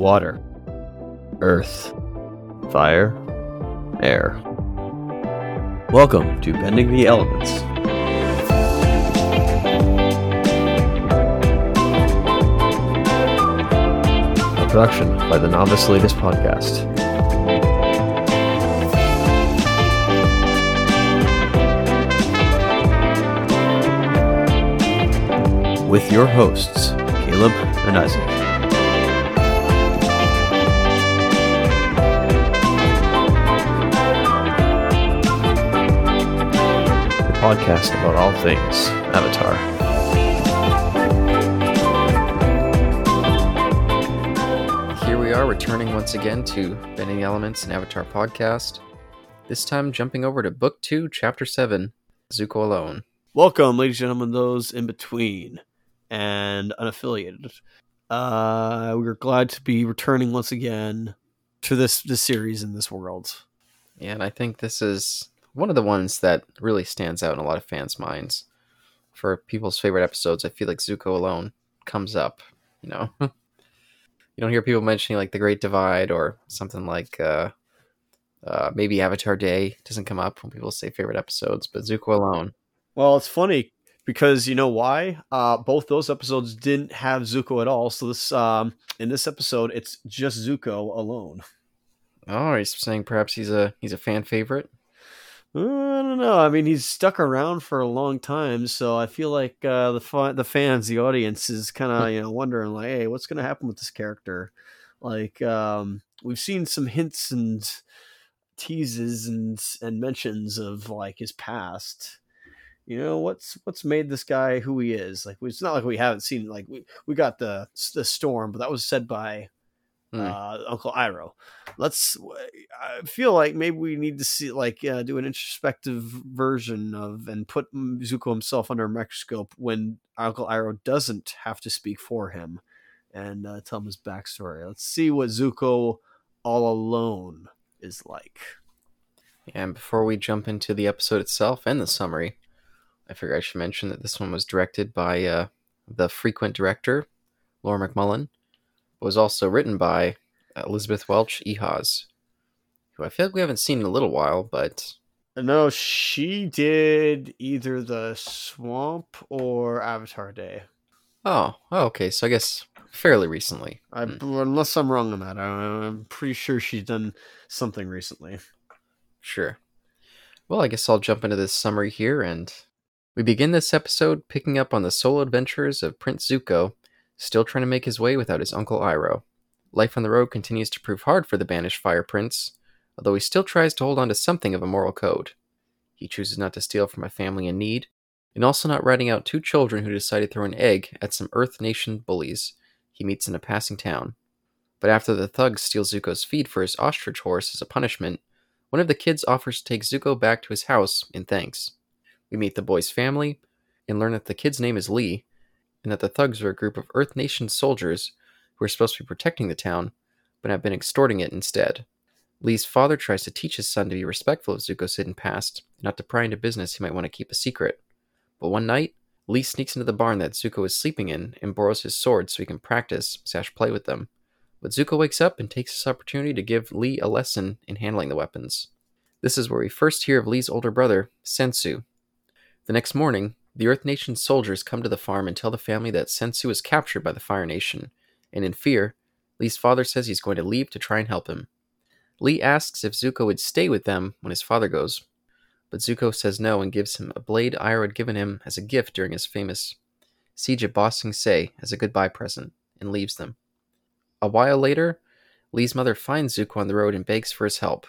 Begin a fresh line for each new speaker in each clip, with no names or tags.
water, earth, fire, air. Welcome to Bending the Elements. A production by the Novice Latest Podcast. With your hosts, Caleb and Isaac. Podcast about all things Avatar.
Here we are returning once again to Bending Elements and Avatar podcast. This time jumping over to Book 2, Chapter 7, Zuko Alone.
Welcome, ladies and gentlemen, those in between and unaffiliated. Uh, we're glad to be returning once again to this this series in this world.
Yeah, and I think this is one of the ones that really stands out in a lot of fans' minds. For people's favorite episodes, I feel like Zuko Alone comes up, you know. you don't hear people mentioning like The Great Divide or something like uh, uh, maybe Avatar Day doesn't come up when people say favorite episodes, but Zuko Alone.
Well, it's funny because you know why? Uh, both those episodes didn't have Zuko at all. So this um, in this episode, it's just Zuko alone.
Oh, he's saying perhaps he's a he's a fan favorite.
I don't know. I mean, he's stuck around for a long time, so I feel like uh, the fa- the fans, the audience, is kind of you know wondering like, hey, what's going to happen with this character? Like, um, we've seen some hints and teases and and mentions of like his past. You know what's what's made this guy who he is? Like, it's not like we haven't seen like we we got the the storm, but that was said by
Hmm.
uh, Uncle Iroh. Let's. I feel like maybe we need to see like uh, do an introspective version of and put Zuko himself under a microscope when Uncle Iroh doesn't have to speak for him and uh, tell him his backstory. Let's see what Zuko all alone is like.
And before we jump into the episode itself and the summary, I figure I should mention that this one was directed by uh, the frequent director, Lauren MacMullan. Was also written by Elizabeth Welch Ehasz, who I feel like we haven't seen in a little while, but
No, she did either the Swamp or Avatar Day.
oh, oh okay, so I guess fairly recently.
I,
Hmm.
Unless I'm wrong on that, I- I'm pretty sure she's done something recently.
Sure. Well, I guess I'll jump into this summary here, and we begin this episode picking up on the solo adventures of Prince Zuko, still trying to make his way without his uncle Iroh. Life on the road continues to prove hard for the banished Fire Prince, although he still tries to hold on to something of a moral code. He chooses not to steal from a family in need, and also not ratting out two children who decide to throw an egg at some Earth Nation bullies he meets in a passing town. But after the thugs steal Zuko's feed for his ostrich horse as a punishment, one of the kids offers to take Zuko back to his house in thanks. We meet the boy's family and learn that the kid's name is Lee, and that the thugs are a group of Earth Nation soldiers who are supposed to be protecting the town, but have been extorting it instead. Lee's father tries to teach his son to be respectful of Zuko's hidden past, and not to pry into business he might want to keep a secret. But one night, Lee sneaks into the barn that Zuko is sleeping in and borrows his sword so he can practice slash play with them. But Zuko wakes up and takes this opportunity to give Lee a lesson in handling the weapons. This is where we first hear of Lee's older brother, Sensu. The next morning, the Earth Nation soldiers come to the farm and tell the family that Sensu was captured by the Fire Nation, and in fear, Lee's father says he's going to leave to try and help him. Lee asks if Zuko would stay with them when his father goes, but Zuko says no and gives him a blade Iroh had given him as a gift during his famous siege of Ba Sing Se as a goodbye present, and leaves them. A while later, Lee's mother finds Zuko on the road and begs for his help.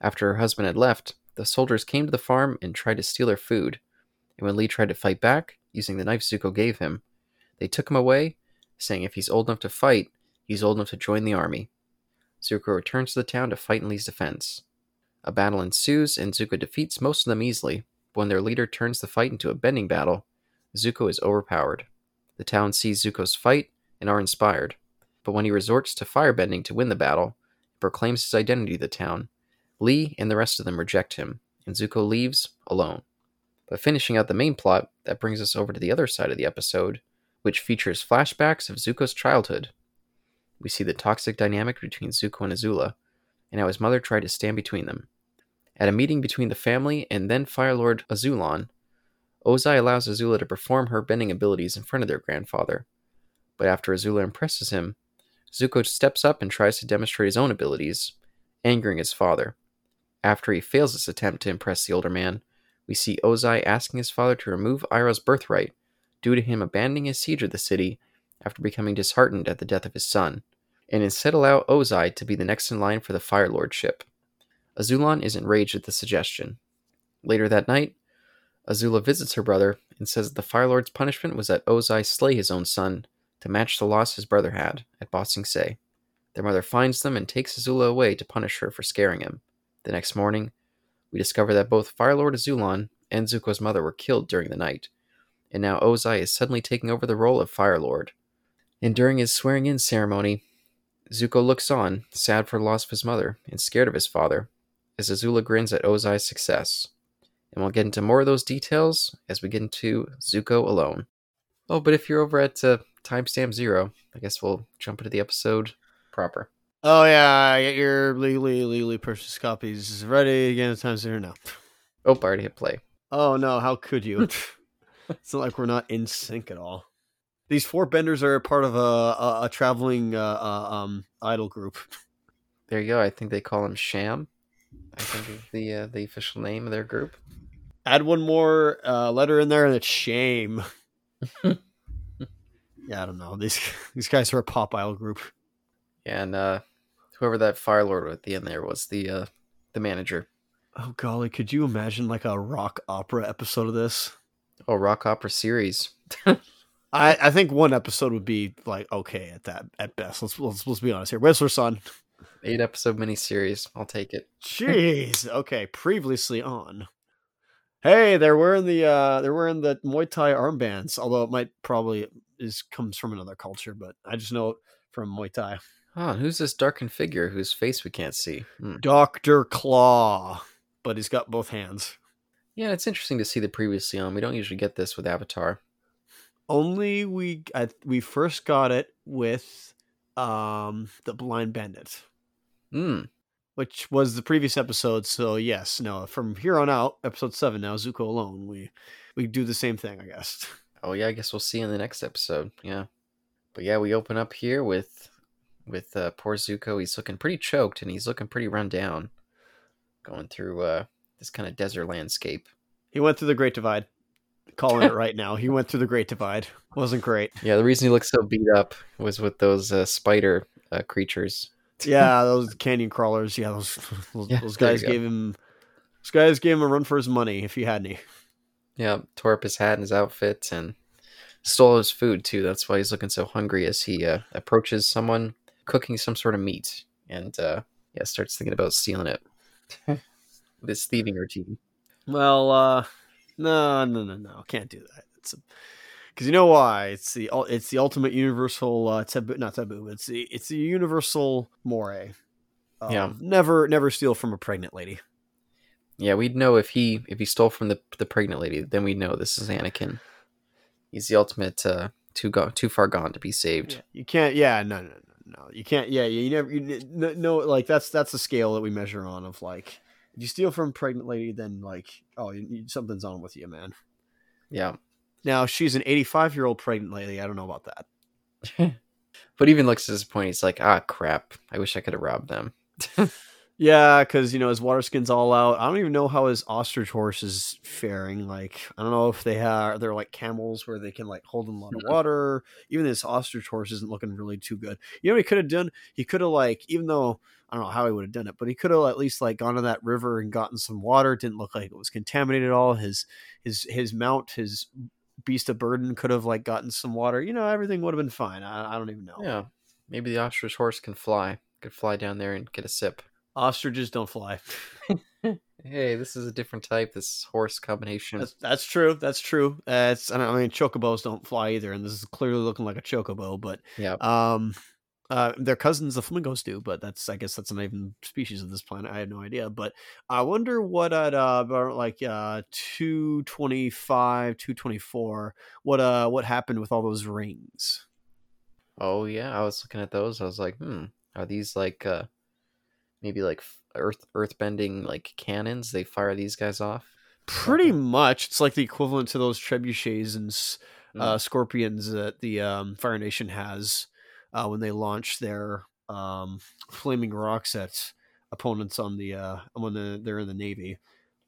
After her husband had left, the soldiers came to the farm and tried to steal their food, and when Lee tried to fight back, using the knife Zuko gave him, they took him away, saying if he's old enough to fight, he's old enough to join the army. Zuko returns to the town to fight in Lee's defense. A battle ensues, and Zuko defeats most of them easily, but when their leader turns the fight into a bending battle, Zuko is overpowered. The town sees Zuko's fight and are inspired, but when he resorts to firebending to win the battle, proclaims his identity to the town, Lee and the rest of them reject him, and Zuko leaves alone. But finishing out the main plot, that brings us over to the other side of the episode, which features flashbacks of Zuko's childhood. we see the toxic dynamic between Zuko and Azula, and how his mother tried to stand between them. At a meeting between the family and then Fire Lord Azulon, Ozai allows Azula to perform her bending abilities in front of their grandfather. But after Azula impresses him, Zuko steps up and tries to demonstrate his own abilities, angering his father. After he fails this attempt to impress the older man, we see Ozai asking his father to remove Iroh's birthright due to him abandoning his siege of the city after becoming disheartened at the death of his son, and instead allow Ozai to be the next in line for the Fire Lordship. Azulon is enraged at the suggestion. Later that night, Azula visits her brother and says that the Fire Lord's punishment was that Ozai slay his own son to match the loss his brother had at Ba Sing Se. Their mother finds them and takes Azula away to punish her for scaring him. The next morning, we discover that both Fire Lord Azulon and Zuko's mother were killed during the night, and now Ozai is suddenly taking over the role of Fire Lord. And during his swearing in ceremony, Zuko looks on, sad for the loss of his mother and scared of his father, as Azula grins at Ozai's success. And we'll get into more of those details as we get into Zuko alone. Oh, but if you're over at uh, timestamp zero, I guess we'll jump into the episode proper.
Oh yeah, get your legally legally purchased copies ready again. It's time zero now.
Oh, I already hit play.
Oh no, how could you? it's not like we're not in sync at all. These four benders are part of a a, a traveling uh, uh, um idol group.
There you go. I think they call him Sham. I think is the uh, the official name of their group.
Add one more uh, letter in there, and it's shame. yeah, I don't know. These these guys are a pop idol group.
And uh, whoever that Fire Lord at the end there was the uh, the manager.
Oh golly, could you imagine like a rock opera episode of this?
Oh, rock opera series.
I, I think one episode would be like okay at that at best. Let's let's, let's be honest here. Whistler Son.
Eight episode miniseries. I'll take it.
Jeez. Okay. Previously on. Hey, they're wearing the uh they're wearing the Muay Thai armbands, although it might probably is comes from another culture, but I just know it from Muay Thai.
Oh, who's this darkened figure whose face we can't see? Hmm.
Doctor Claw, but he's got both hands.
Yeah, it's interesting to see the previously on. We don't usually get this with Avatar.
Only we I, we first got it with um the Blind Bandit,
Hmm.
which was the previous episode. So yes, no, from here on out, episode seven now, Zuko alone, we we do the same thing, I guess.
Oh yeah, I guess we'll see in the next episode. Yeah, but yeah, we open up here with with uh, poor Zuko. He's looking pretty choked and he's looking pretty run down, going through uh, this kind of desert landscape.
He went through the Great Divide. Calling it right now. He went through the Great Divide. Wasn't great.
Yeah, the reason he looks so beat up was with those uh, spider uh, creatures.
Yeah, those canyon crawlers. Yeah, those those,
Yeah,
those guys gave him. Those guys gave him a run for his money if he had any.
Yeah, tore up his hat and his outfit and stole his food too. That's why he's looking so hungry as he uh, approaches someone cooking some sort of meat and uh, yeah, starts thinking about stealing it with his thieving routine.
Well, uh no, no, no, no, can't do that. It's because you know why? It's the it's the ultimate universal uh, taboo, not taboo. It's the it's the universal more. Um,
Yeah.
never never steal from a pregnant lady.
Yeah, we'd know if he if he stole from the the pregnant lady, then we'd know this is Anakin. He's the ultimate uh, too go too far gone to be saved.
Yeah, you can't. Yeah, no, no, no, no. You can't. Yeah, you never. You no, no, like that's that's the scale that we measure on of like if you steal from a pregnant lady, then like oh, you, you, something's on with you, man.
Yeah,
Now she's an 85 year old pregnant lady. I don't know about that.
but even looks at this point, He's like, ah, crap. I wish I could have robbed them.
Yeah, because you know his water skin's all out. I don't even know how his ostrich horse is faring. Like I don't know if they have they're like camels where they can like hold in a lot of water. Even this ostrich horse isn't looking really too good. You know what he could have done? He could have like even though I don't know how he would have done it, but he could have at least like gone to that river and gotten some water. It didn't look like it was contaminated at all. His his his mount his beast of burden could have like gotten some water. You know everything would have been fine. I, I don't even know.
Yeah, maybe the ostrich horse can fly. Could fly down there and get a sip.
Ostriches don't fly.
Hey, this is a different type. This horse combination.
That's, that's true. That's true. Uh, it's I, don't, I mean chocobos don't fly either, and this is clearly looking like a chocobo. But
yeah,
um, uh, their cousins, the flamingos, do. But that's I guess that's not even species of this planet. I have no idea. But I wonder what at uh like uh two twenty five, two twenty four. What uh what happened with all those rings?
Oh yeah, I was looking at those. I was like, hmm, are these like uh maybe like earth earth bending like cannons? They fire these guys off.
Pretty much, it's like the equivalent to those trebuchets and s-
Mm.
uh, scorpions that the um, Fire Nation has uh, when they launch their um, flaming rocks at opponents on the uh, when the, they're in the Navy.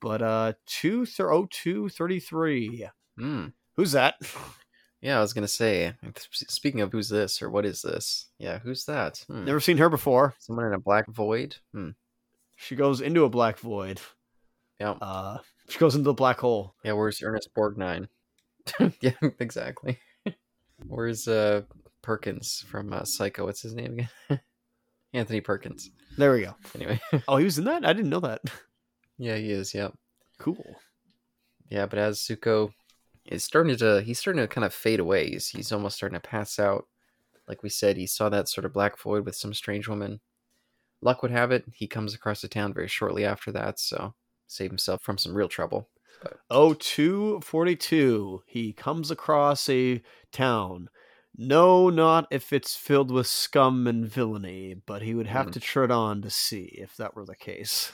But uh, two th- oh, two thirty three.
Hmm.
Who's that?
Yeah, I was gonna say. Speaking of who's this or what is this? Yeah, who's that? Hmm.
Never seen her before.
Someone in a black void. Hmm.
She goes into a black void.
Yeah.
Uh, she goes into the black hole.
Yeah. Where's Ernest Borgnine? yeah, exactly. Where's uh Perkins from uh, Psycho? What's his name again? Anthony Perkins.
There we go.
Anyway.
Oh, he was in that. I didn't know that.
yeah, he is. Yeah.
Cool.
Yeah, but as Zuko is starting to, he's starting to kind of fade away. He's, he's almost starting to pass out. Like we said, he saw that sort of black void with some strange woman. Luck would have it, he comes across the town very shortly after that, so save himself from some real trouble.
Oh, 242. He comes across a town. No, not if it's filled with scum and villainy, but he would have
Hmm.
to tread on to see if that were the case.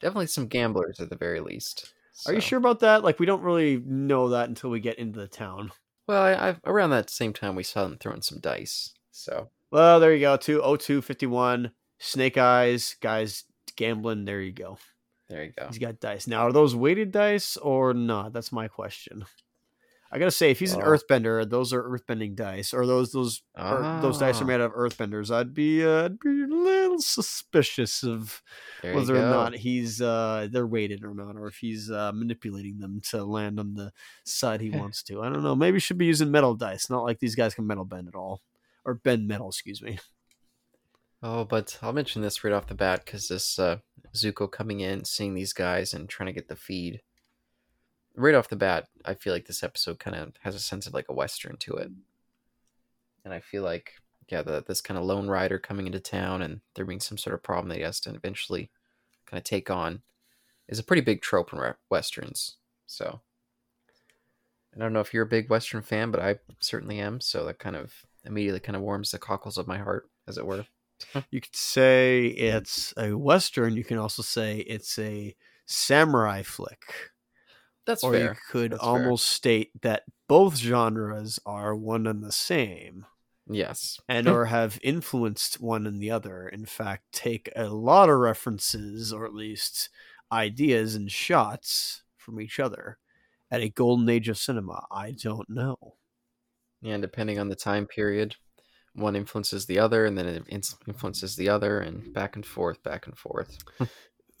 Definitely some gamblers at the very least.
Are you sure about that? Like, we don't really know that until we get into the town.
Well, I, I, around that same time, we saw them throwing some dice. So
Well, there you go. 20251. Snake Eyes. Guys gambling. There you go.
there you go.
He's got dice. Now, are those weighted dice or not? That's my question. I gotta say, if he's an earthbender, those are earthbending dice, or those those those dice are
Ah.
made out of earthbenders. I'd be uh, I'd be a little suspicious of
There
whether or not he's uh they're weighted or not, or if he's uh, manipulating them to land on the side he wants to. I don't know. Maybe he should be using metal dice. Not like these guys can metal bend at all, or bend metal. Excuse me.
Oh, but I'll mention this right off the bat because this uh, Zuko coming in, seeing these guys, and trying to get the feed. Right off the bat, I feel like this episode kind of has a sense of like a western to it, and I feel like yeah, the, this kind of lone rider coming into town and there being some sort of problem that he has to eventually kind of take on is a pretty big trope in re- westerns. So I don't know if you're a big western fan, but I certainly am. So that kind of immediately kind of warms the cockles of my heart, as it were.
You could say it's a western. You can also say it's a samurai flick.
That's
or
fair.
you could
That's fair.
almost state that both genres are one and the same
Yes.
and or have influenced one and the other in fact take a lot of references or at least ideas and shots from each other at a golden age of cinema i don't know
And depending on the time period, one influences the other, and then it influences the other, and back and forth, back and forth.
it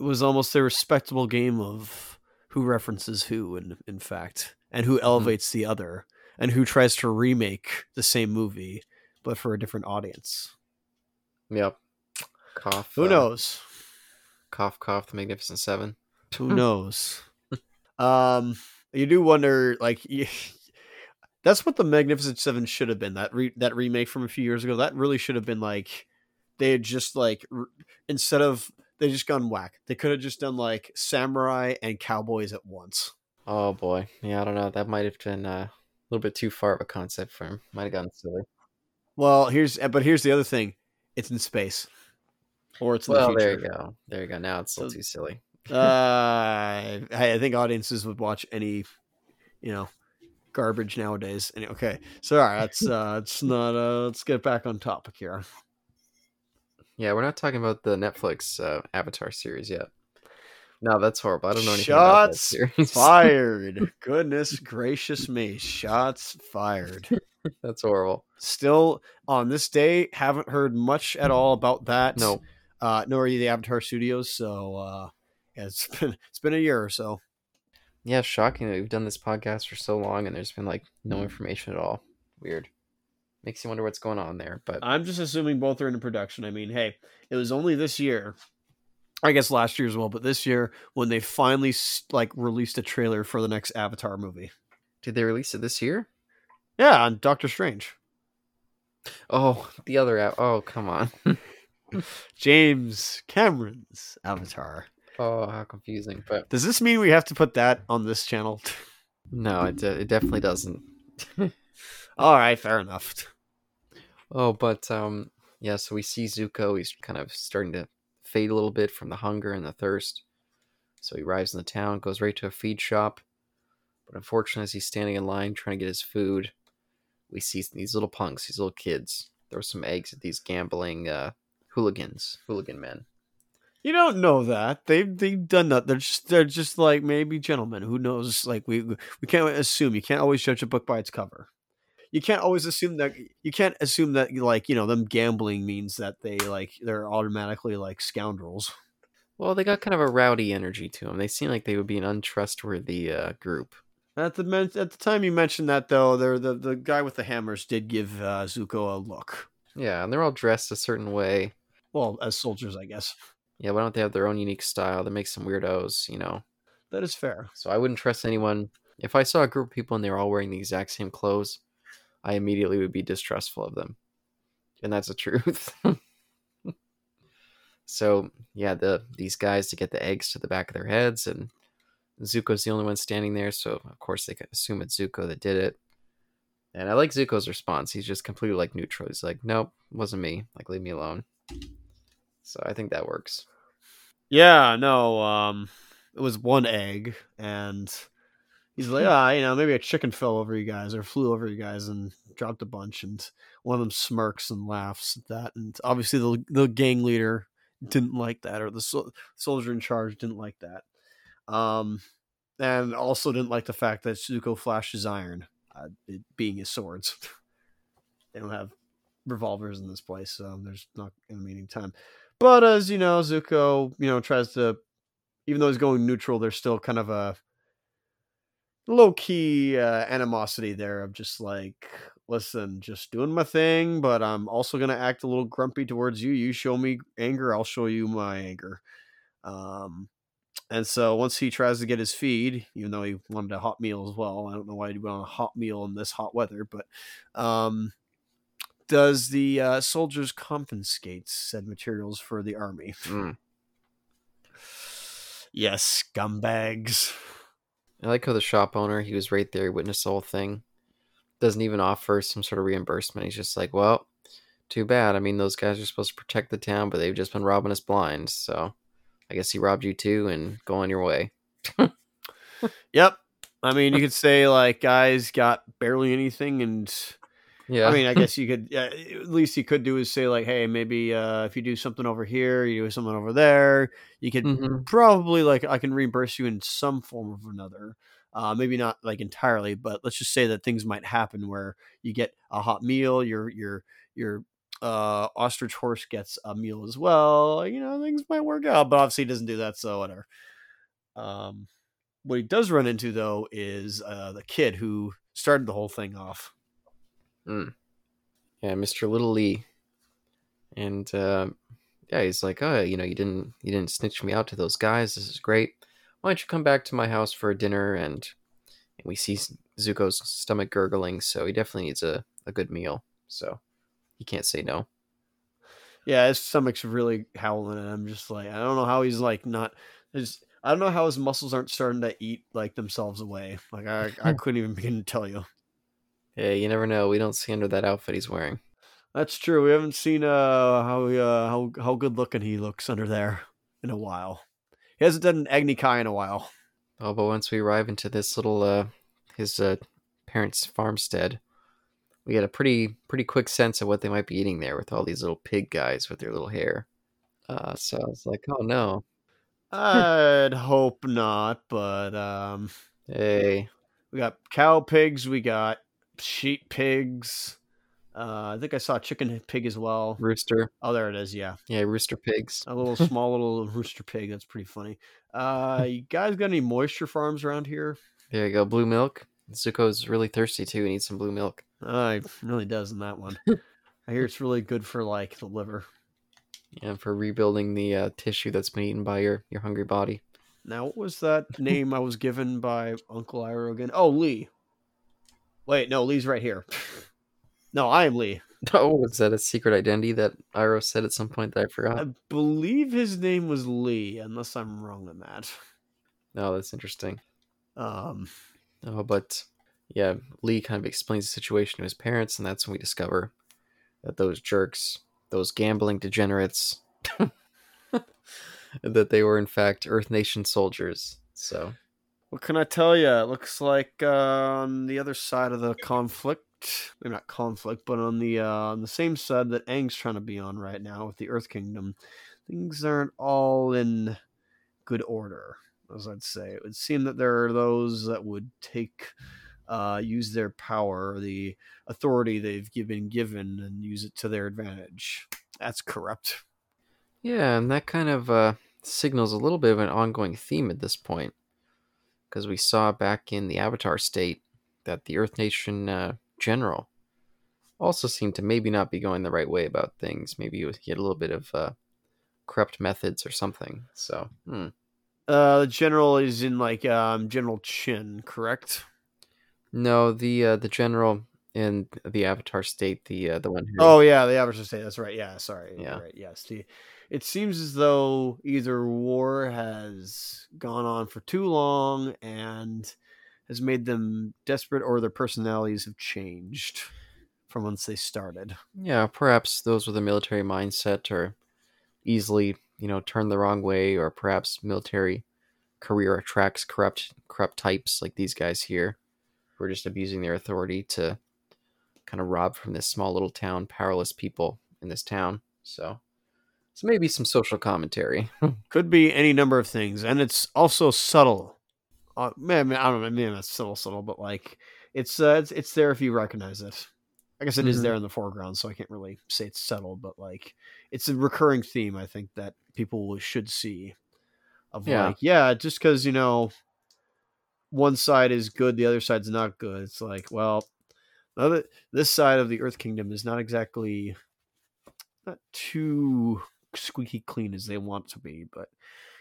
was almost a respectable game of who references who in, in fact and who elevates the other and who tries to remake the same movie but for a different audience
Yep. Cough.
who
uh,
knows
Cough, cough. The Magnificent Seven.
Who knows? um, you do wonder, like, you, that's what the Magnificent Seven should have been. That re- that remake from a few years ago. That really should have been like they had just like r- instead of they just gone whack. They could have just done like samurai and cowboys at once.
Oh boy. Yeah, I don't know. That might have been uh, a little bit too far of a concept for him. Might have gotten silly.
Well, here's but here's the other thing. It's in space, or it's in
Well,
the
there you go. There you go. Now it's a little
So-
too silly.
uh, I, I think audiences would watch any, you know, garbage nowadays. And okay, so all right, that's uh, it's not. Uh, let's get back on topic here.
Yeah, we're not talking about the Netflix uh, Avatar series yet. No, that's horrible. I don't know anything about that
Shots
series.
fired. Goodness gracious me, shots fired.
that's horrible.
Still on this day, haven't heard much at all about that.
No.
uh, nor the Avatar Studios. So uh, yeah, it's been it's been a year or so.
Yeah, shocking that we've done this podcast for so long and there's been like no information at all. Weird. Makes you wonder what's going on there. But
I'm just assuming both are in production. I mean, hey, it was only this year, I guess last year as well, but this year when they finally like released a trailer for the next Avatar movie.
did they release it this year?
Yeah, on Doctor Strange.
Oh, the other app. Oh, come on.
James Cameron's Avatar.
oh, how confusing. But
Does this mean we have to put that on this channel?
no, it, it definitely doesn't.
All right, fair enough.
Oh, but um, yeah. So we see Zuko. He's kind of starting to fade a little bit from the hunger and the thirst. So he arrives in the town, goes right to a feed shop. But unfortunately, as he's standing in line trying to get his food, we see these little punks, these little kids, throw some eggs at these gambling uh, hooligans, hooligan men.
You don't know that they've they've done that. They're just they're just like maybe gentlemen. Who knows? Like we we can't assume. You can't always judge a book by its cover. You can't always assume that you can't assume that like you know them gambling means that they like they're automatically like scoundrels.
Well, they got kind of a rowdy energy to them. They seem like they would be an untrustworthy uh, group.
At the men- at the time you mentioned that though, the the guy with the hammers did give uh, Zuko a look.
Yeah, and they're all dressed a certain way.
Well, as soldiers, I guess.
Yeah, why don't they have their own unique style that makes them weirdos, you know?
That is fair.
So I wouldn't trust anyone. If I saw a group of people and they were all wearing the exact same clothes, I immediately would be distrustful of them. And that's the truth. so yeah, the these guys to get the eggs to the back of their heads, and Zuko's the only one standing there, so of course they assume it's Zuko that did it. And I like Zuko's response. He's just completely like neutral. He's like, "Nope, wasn't me. Like, leave me alone." So I think that works.
Yeah, no, um, it was one egg, and he's like, ah, you know, maybe a chicken fell over you guys or flew over you guys and dropped a bunch, and one of them smirks and laughs at that, and obviously the the gang leader didn't like that, or the sol- soldier in charge didn't like that, um, and also didn't like the fact that Zuko flashed his iron, uh, being his swords. they don't have revolvers in this place, so there's not a meeting time. But as you know, Zuko, you know, tries to, even though he's going neutral, there's still kind of a low key uh, animosity there of just like, listen, just doing my thing, but I'm also gonna act a little grumpy towards you. You show me anger, I'll show you my anger. Um, and so once he tries to get his feed, even though he wanted a hot meal as well, I don't know why he went on a hot meal in this hot weather, but um, does the uh, soldiers confiscate said materials for the army?
Mm.
Yes, scumbags.
I like how the shop owner, he was right there, he witnessed the whole thing. Doesn't even offer some sort of reimbursement. He's just like, well, too bad. I mean, those guys are supposed to protect the town, but they've just been robbing us blind. So I guess he robbed you too and go on your way.
Yep. I mean, you could say like guys got barely anything, and
Yeah.
I mean, I guess you could uh, at least you could do is say like, hey, maybe uh, if you do something over here, you do something over there, you could
Mhm.
probably like I can reimburse you in some form of another. Uh, maybe not like entirely, but let's just say that things might happen where you get a hot meal, your your your uh, ostrich horse gets a meal as well. You know, things might work out, but obviously he doesn't do that, so whatever. Um, what he does run into though is uh, the kid who started the whole thing off.
Mm. Yeah, Mr. Little Lee. And uh, yeah, he's like, oh, you know, you didn't you didn't snitch me out to those guys. This is great. Why don't you come back to my house for a dinner? And, and we see Zuko's stomach gurgling, so he definitely needs a, a good meal. So he can't say no.
Yeah, his stomach's really howling, and I'm just like, I don't know how he's like not. His, I don't know how his muscles aren't starting to eat like themselves away. Like I, I couldn't even begin to tell you.
Hey, you never know. We don't see under that outfit he's wearing.
That's true. We haven't seen uh how uh how how good looking he looks under there in a while. He hasn't done an Agni Kai in a while.
Oh, but once we arrive into this little uh his uh parents' farmstead, we get a pretty pretty quick sense of what they might be eating there with all these little pig guys with their little hair. Uh so I was like, oh no.
I'd hope not, but um
Hey.
we got cow pigs, we got sheep pigs. Uh, I think I saw a chicken pig as well.
Rooster.
Oh, there it is. Yeah,
Yeah, rooster pigs.
a little small little rooster pig. That's pretty funny. Uh, you guys got any moisture farms around here?
There you go, blue milk. Zuko's really thirsty too. He needs some blue milk.
Uh, it really does in that one. I hear it's really good for like the liver.
And for rebuilding the uh, tissue that's been eaten by your, your hungry body.
Now, what was that name I was given by Uncle Iroh again? Oh, Lee. Wait, no, Lee's right here. No, I am Lee.
Oh, is that a secret identity that Iroh said at some point that I forgot?
I believe his name was Lee, unless I'm wrong on that.
No, that's interesting.
Um,
Oh, but yeah, Lee kind of explains the situation to his parents, and that's when we discover that those jerks, those gambling degenerates, that they were in fact Earth Nation soldiers. So,
what can I tell you? It looks like uh, on the other side of the conflict, maybe not conflict, but on the uh, on the same side that Aang's trying to be on right now with the Earth Kingdom, things aren't all in good order, as I'd say. It would seem that there are those that would take uh, use their power, the authority they've been given, and use it to their advantage. That's corrupt.
Yeah, and that kind of uh, signals a little bit of an ongoing theme at this point, because we saw back in the Avatar state that the Earth Nation uh, general also seemed to maybe not be going the right way about things. Maybe he had a little bit of uh, corrupt methods or something. So, hmm.
uh, the general is in like um, General Chin, correct?
No, the uh, the general in the Avatar state, the uh, the one. Who...
Oh yeah, the Avatar state. That's right. Yeah, sorry.
Yeah.
Right. Yes. The, it seems as though either war has gone on for too long and has made them desperate, or their personalities have changed from once they started.
Yeah, perhaps those with a military mindset are easily, you know, turned the wrong way, or perhaps military career attracts corrupt corrupt types like these guys here who are just abusing their authority to kind of rob from this small little town powerless people in this town. So, so maybe some social commentary.
Could be any number of things, and it's also subtle. Uh, man, I don't know, maybe that's subtle, subtle, but like it's uh, it's it's there if you recognize it. I guess it mm-hmm. is there in the foreground, so I can't really say it's subtle, but like it's a recurring theme. I think that people should see. Of yeah. like, yeah, just because you know one side is good, the other side's not good. It's like, well, other, this side of the Earth Kingdom is not exactly not too squeaky clean as they want to be, but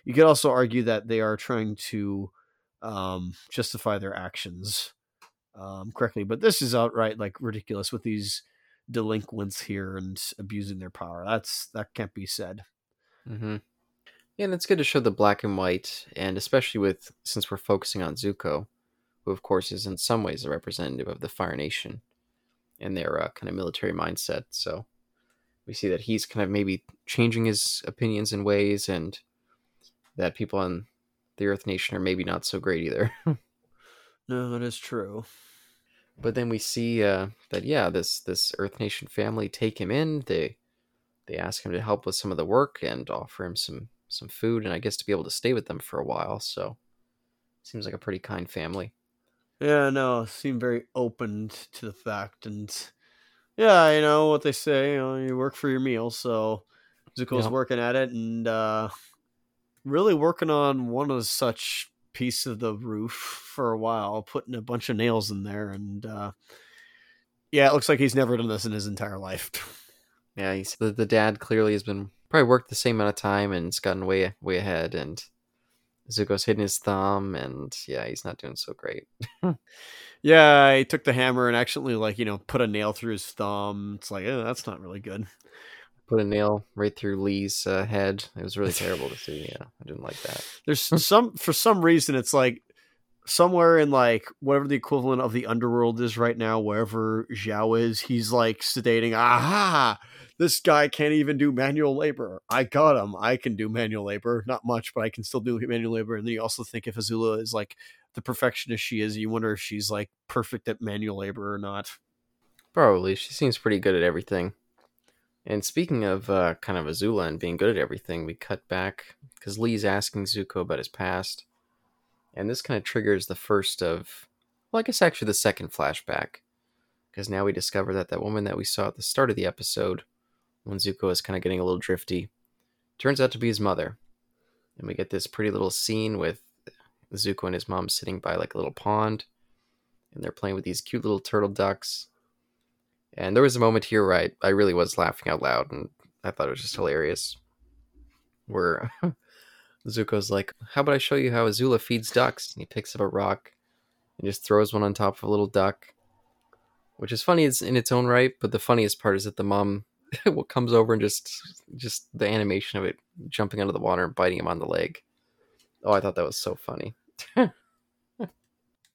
you could also argue that they are trying to um, justify their actions um, correctly. But this is outright like ridiculous with these delinquents here and abusing their power. That's that can't be said.
Mm-hmm. Yeah, and it's good to show the black and white, and especially with since we're focusing on Zuko, who of course is in some ways a representative of the Fire Nation and their uh, kind of military mindset. So we see that he's kind of maybe changing his opinions and ways, and that people on the Earth Nation are maybe not so great either.
no, that is true.
But then we see uh, that yeah, this this Earth Nation family take him in. They they ask him to help with some of the work and offer him some some food, and I guess to be able to stay with them for a while. So seems like a pretty kind family.
Yeah, no, seem very open to the fact, and yeah, you know what they say. You, know, you work for your meal, so Zuko's yeah. working at it, and uh, really working on one of such piece of the roof for a while, putting a bunch of nails in there, and uh, yeah, it looks like he's never done this in his entire life.
yeah, he's the, the dad clearly has been probably worked the same amount of time and it's gotten way way ahead and Zuko's hitting his thumb and yeah, he's not doing so great.
yeah, he took the hammer and accidentally, like, you know, put a nail through his thumb. It's like, oh, that's not really good.
Put a nail right through Lee's uh, head. It was really terrible to see. Yeah, I didn't like that.
There's some for some reason it's like somewhere in like whatever the equivalent of the underworld is right now, wherever Zhao is, he's like sedating, aha, this guy can't even do manual labor. I got him. I can do manual labor. Not much, but I can still do manual labor. And then you also think if Azula is like the perfectionist she is, you wonder if she's like perfect at manual labor or not.
Probably. She seems pretty good at everything. And speaking of uh, kind of Azula and being good at everything, we cut back because Lee's asking Zuko about his past. And this kind of triggers the first of, well, I guess actually the second flashback. Because now we discover that that woman that we saw at the start of the episode when Zuko is kind of getting a little drifty. Turns out to be his mother. And we get this pretty little scene with Zuko and his mom sitting by like a little pond. And they're playing with these cute little turtle ducks. And there was a moment here where I, I really was laughing out loud and I thought it was just hilarious. Where Zuko's like, How about I show you how Azula feeds ducks? And he picks up a rock and just throws one on top of a little duck. Which is funny in its own right, but the funniest part is that the mom what comes over and just just the animation of it jumping out of the water and biting him on the leg. Oh, I thought that was so funny.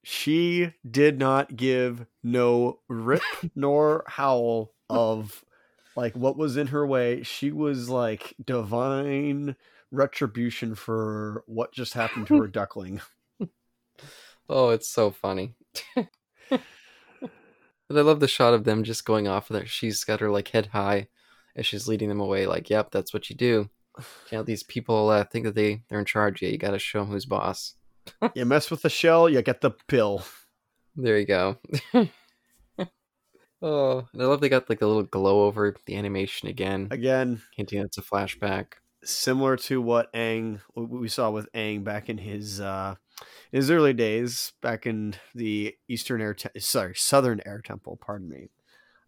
she did not give no rip nor howl of like what was in her way. She was like divine retribution for what just happened to her duckling.
Oh, it's so funny. But I love the shot of them just going off there. She's got her like head high as she's leading them away. Like, yep, that's what you do. Can't these people uh, think that they they're in charge? Yeah, you got to show them who's boss.
you mess with the shell, you get the pill.
There you go. oh, and I love they got like a little glow over the animation again.
Again,
hinting it's a flashback.
Similar to what Aang we saw with Aang back in his uh his early days, back in the Eastern Air, Te- sorry, Southern Air Temple. Pardon me.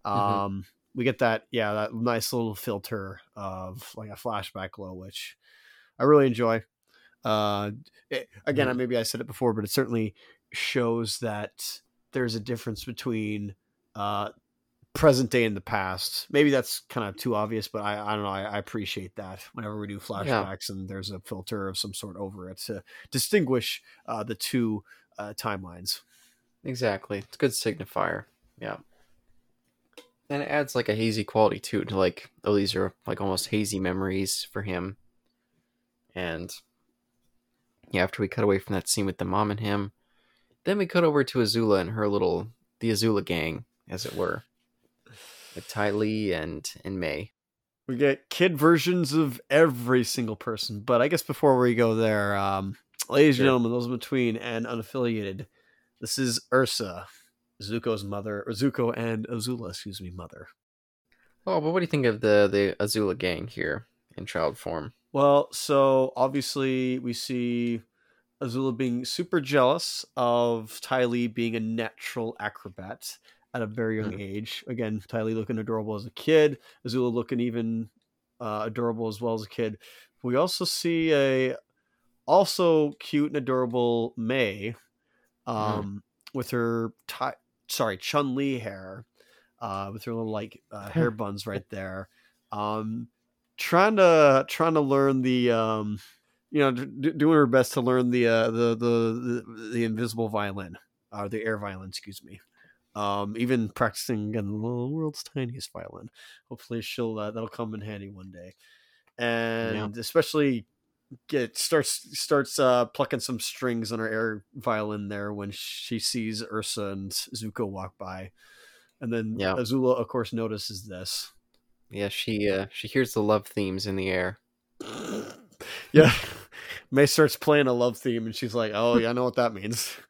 Mm-hmm. Um, mm-hmm. we get that, yeah, that nice little filter of like a flashback glow, which I really enjoy. Uh, it, again, mm-hmm. maybe I said it before, but it certainly shows that there's a difference between uh, present day and the past. Maybe that's kind of too obvious, but I, I don't know. I, I appreciate that whenever we do flashbacks yeah. and there's a filter of some sort over it to distinguish uh, the two uh, timelines.
Exactly. It's a good signifier. Yeah. And it adds like a hazy quality too to like, oh, these are like almost hazy memories for him. And yeah, after we cut away from that scene with the mom and him, then we cut over to Azula and her little the Azula gang, as it were, with Ty Lee and and Mai.
We get kid versions of every single person, but I guess before we go there, um, ladies and gentlemen, those in between and unaffiliated, this is Ursa, Zuko's mother, or Zuko and Azula, excuse me, mother.
Oh, but what do you think of the the Azula gang here in child form?
Well, so obviously we see Azula being super jealous of Ty Lee being a natural acrobat at a very young mm-hmm. age. Again, Ty Lee looking adorable as a kid, Azula looking even uh, adorable as well as a kid. We also see a also cute and adorable Mai mm-hmm. um, mm. with her ty- sorry Chun Li hair, uh, with her little like uh, hair buns right there. Um, trying to trying to learn the um, you know, d- doing her best to learn the uh, the, the, the the invisible violin, or uh, the air violin, excuse me. Um, even practicing again the world's tiniest violin. Hopefully, she'll uh, that'll come in handy one day, and yeah. especially get starts starts uh, plucking some strings on her air violin there when she sees Ursa and Zuko walk by, and then yeah. Azula, of course, notices this.
Yeah, she uh, she hears the love themes in the air.
yeah. Mai starts playing a love theme and she's like, "Oh, yeah, I know what that means."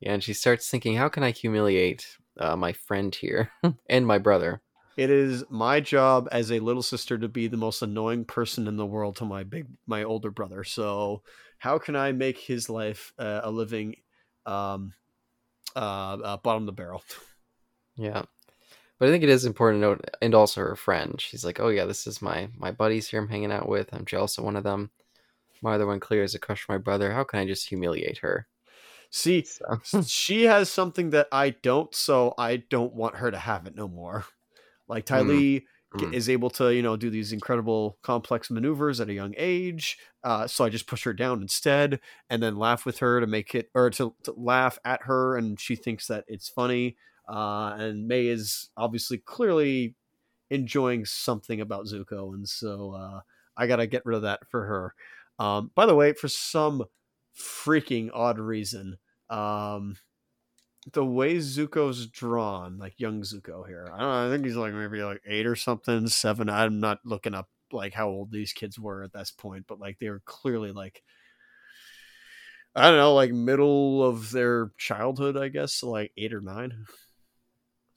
yeah, and she starts thinking, "How can I humiliate uh, my friend here and my brother?"
It is my job as a little sister to be the most annoying person in the world to my big my older brother. So, how can I make his life uh, a living um uh, uh bottom of the barrel?
Yeah. But I think it is important to note, and also her friend. She's like, "Oh yeah, this is my my buddies here. I'm hanging out with. I'm jealous of one of them. My other one clearly has a crush for my brother. How can I just humiliate her?"
See, so. she has something that I don't, so I don't want her to have it no more. Like Ty mm. Lee mm. is able to, you know, do these incredible complex maneuvers at a young age. Uh, so I just push her down instead, and then laugh with her to make it, or to, to laugh at her, and she thinks that it's funny. Uh, and Mai is obviously clearly enjoying something about Zuko, and so uh, I gotta get rid of that for her. Um, by the way, for some freaking odd reason, um, the way Zuko's drawn, like young Zuko here, I don't know. I think he's like maybe like eight or something, seven. I'm not looking up like how old these kids were at this point, but like they were clearly like I don't know, like middle of their childhood, I guess, so like eight or nine.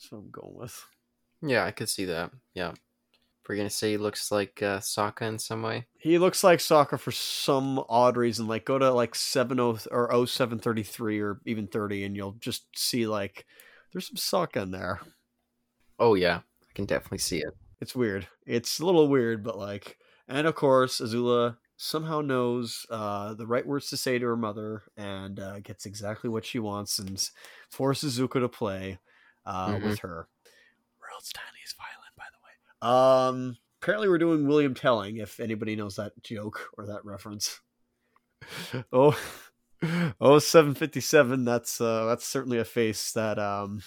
What I'm going with.
Yeah, I could see that. Yeah. We're gonna say he looks like uh, Sokka in some way.
He looks like Sokka for some odd reason. Like go to like seven oh or oh seven thirty three or even thirty, and you'll just see like there's some Sokka in there.
Oh yeah, I can definitely see it.
It's weird. It's a little weird, but like, and of course Azula somehow knows uh, the right words to say to her mother and uh, gets exactly what she wants and forces Zuko to play uh, mm-hmm. with her. World's tiniest violin, by the way. Um, apparently, we're doing William Telling. If anybody knows that joke or that reference. oh, oh, 757. That's uh, that's certainly a face that um,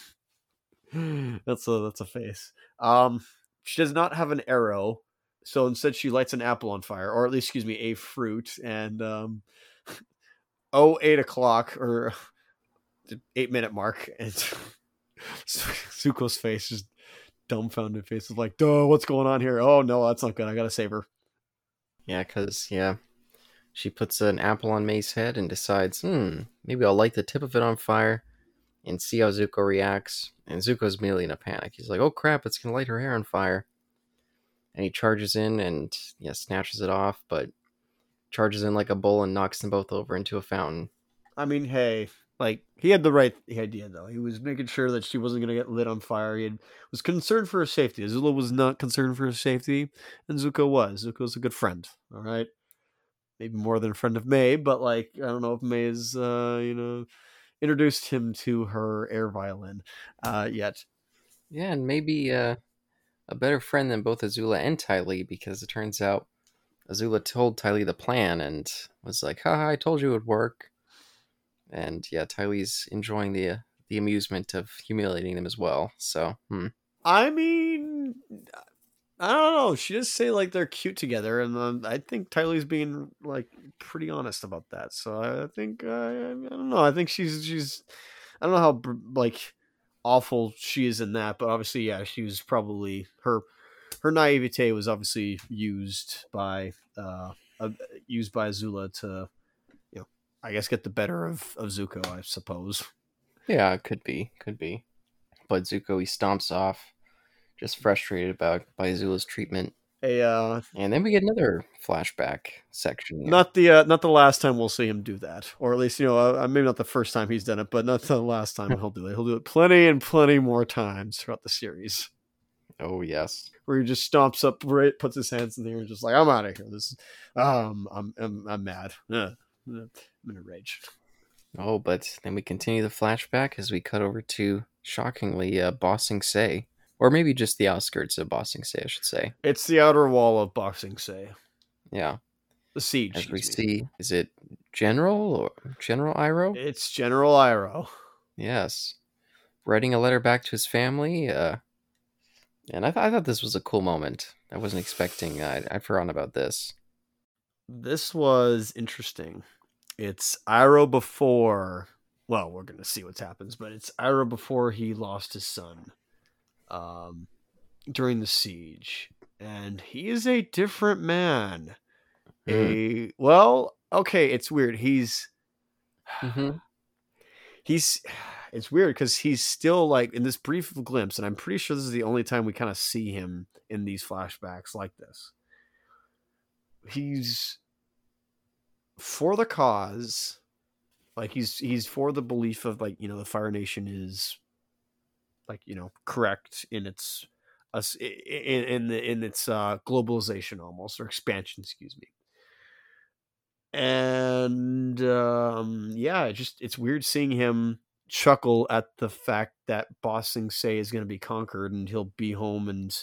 that's a that's a face. Um, she does not have an arrow, so instead she lights an apple on fire, or at least, excuse me, a fruit. And um, oh, eight o'clock or eight minute mark, and Zuko's face just dumbfounded face is like, "Duh, what's going on here? Oh no, that's not good. I gotta save her."
Yeah, because yeah, she puts an apple on Mai's head and decides, hmm, maybe I'll light the tip of it on fire and see how Zuko reacts. And Zuko's immediately in a panic. He's like, "Oh crap, it's gonna light her hair on fire!" And he charges in and yeah, snatches it off, but charges in like a bull and knocks them both over into a fountain.
I mean, hey, like he had the right idea though. He was making sure that she wasn't going to get lit on fire. He had, was concerned for her safety. Azula was not concerned for her safety, and Zuko was. Zuko's a good friend. All right, maybe more than a friend of Mai, but like I don't know if Mai is, uh, you know, introduced him to her air violin uh, yet.
Yeah, and maybe uh, a better friend than both Azula and Ty Lee because it turns out Azula told Ty Lee the plan and was like, "Ha, I told you it would work." And yeah, Ty Lee's enjoying the the amusement of humiliating them as well. So, hmm.
I mean, I don't know. She does say like they're cute together, and I think Ty Lee's being like pretty honest about that. So I think uh, I don't know. I think she's she's I don't know how like awful she is in that, but obviously, yeah, she was probably her her naivete was obviously used by uh, uh used by Azula to I guess get the better of of Zuko, I suppose.
Yeah, it could be, could be. But Zuko he stomps off, just frustrated about by Azula's treatment.
A, uh,
and then we get another flashback section.
Here. Not the uh, not the last time we'll see him do that, or at least you know uh, maybe not the first time he's done it, but not the last time he'll do it. He'll do it plenty and plenty more times throughout the series.
Oh yes,
where he just stomps up, right, puts his hands in the air, and just like I'm out of here. This, um, I'm I'm, I'm mad. I'm in a rage.
Oh, but then we continue the flashback as we cut over to shockingly uh, Ba Sing Se, or maybe just the outskirts of Ba Sing Se, I should say.
It's the outer wall of Ba Sing Se.
Yeah,
the siege.
As we see, is it General or General Iroh?
It's General Iroh.
Yes, writing a letter back to his family. Uh, and I, th- I thought this was a cool moment. I wasn't expecting. I I forgotten about this.
This was interesting. It's Iroh before. Well, we're gonna see what happens, but it's Iroh before he lost his son, um, during the siege, and he is a different man. Mm. A well, okay, it's weird. He's mm-hmm. he's it's weird because he's still like in this brief glimpse, and I'm pretty sure this is the only time we kind of see him in these flashbacks like this. He's for the cause like he's he's for the belief of like you know the fire nation is like you know correct in its us in, in the in its uh globalization almost or expansion excuse me. And um yeah just it's weird seeing him chuckle at the fact that Ba Sing Se is going to be conquered and he'll be home and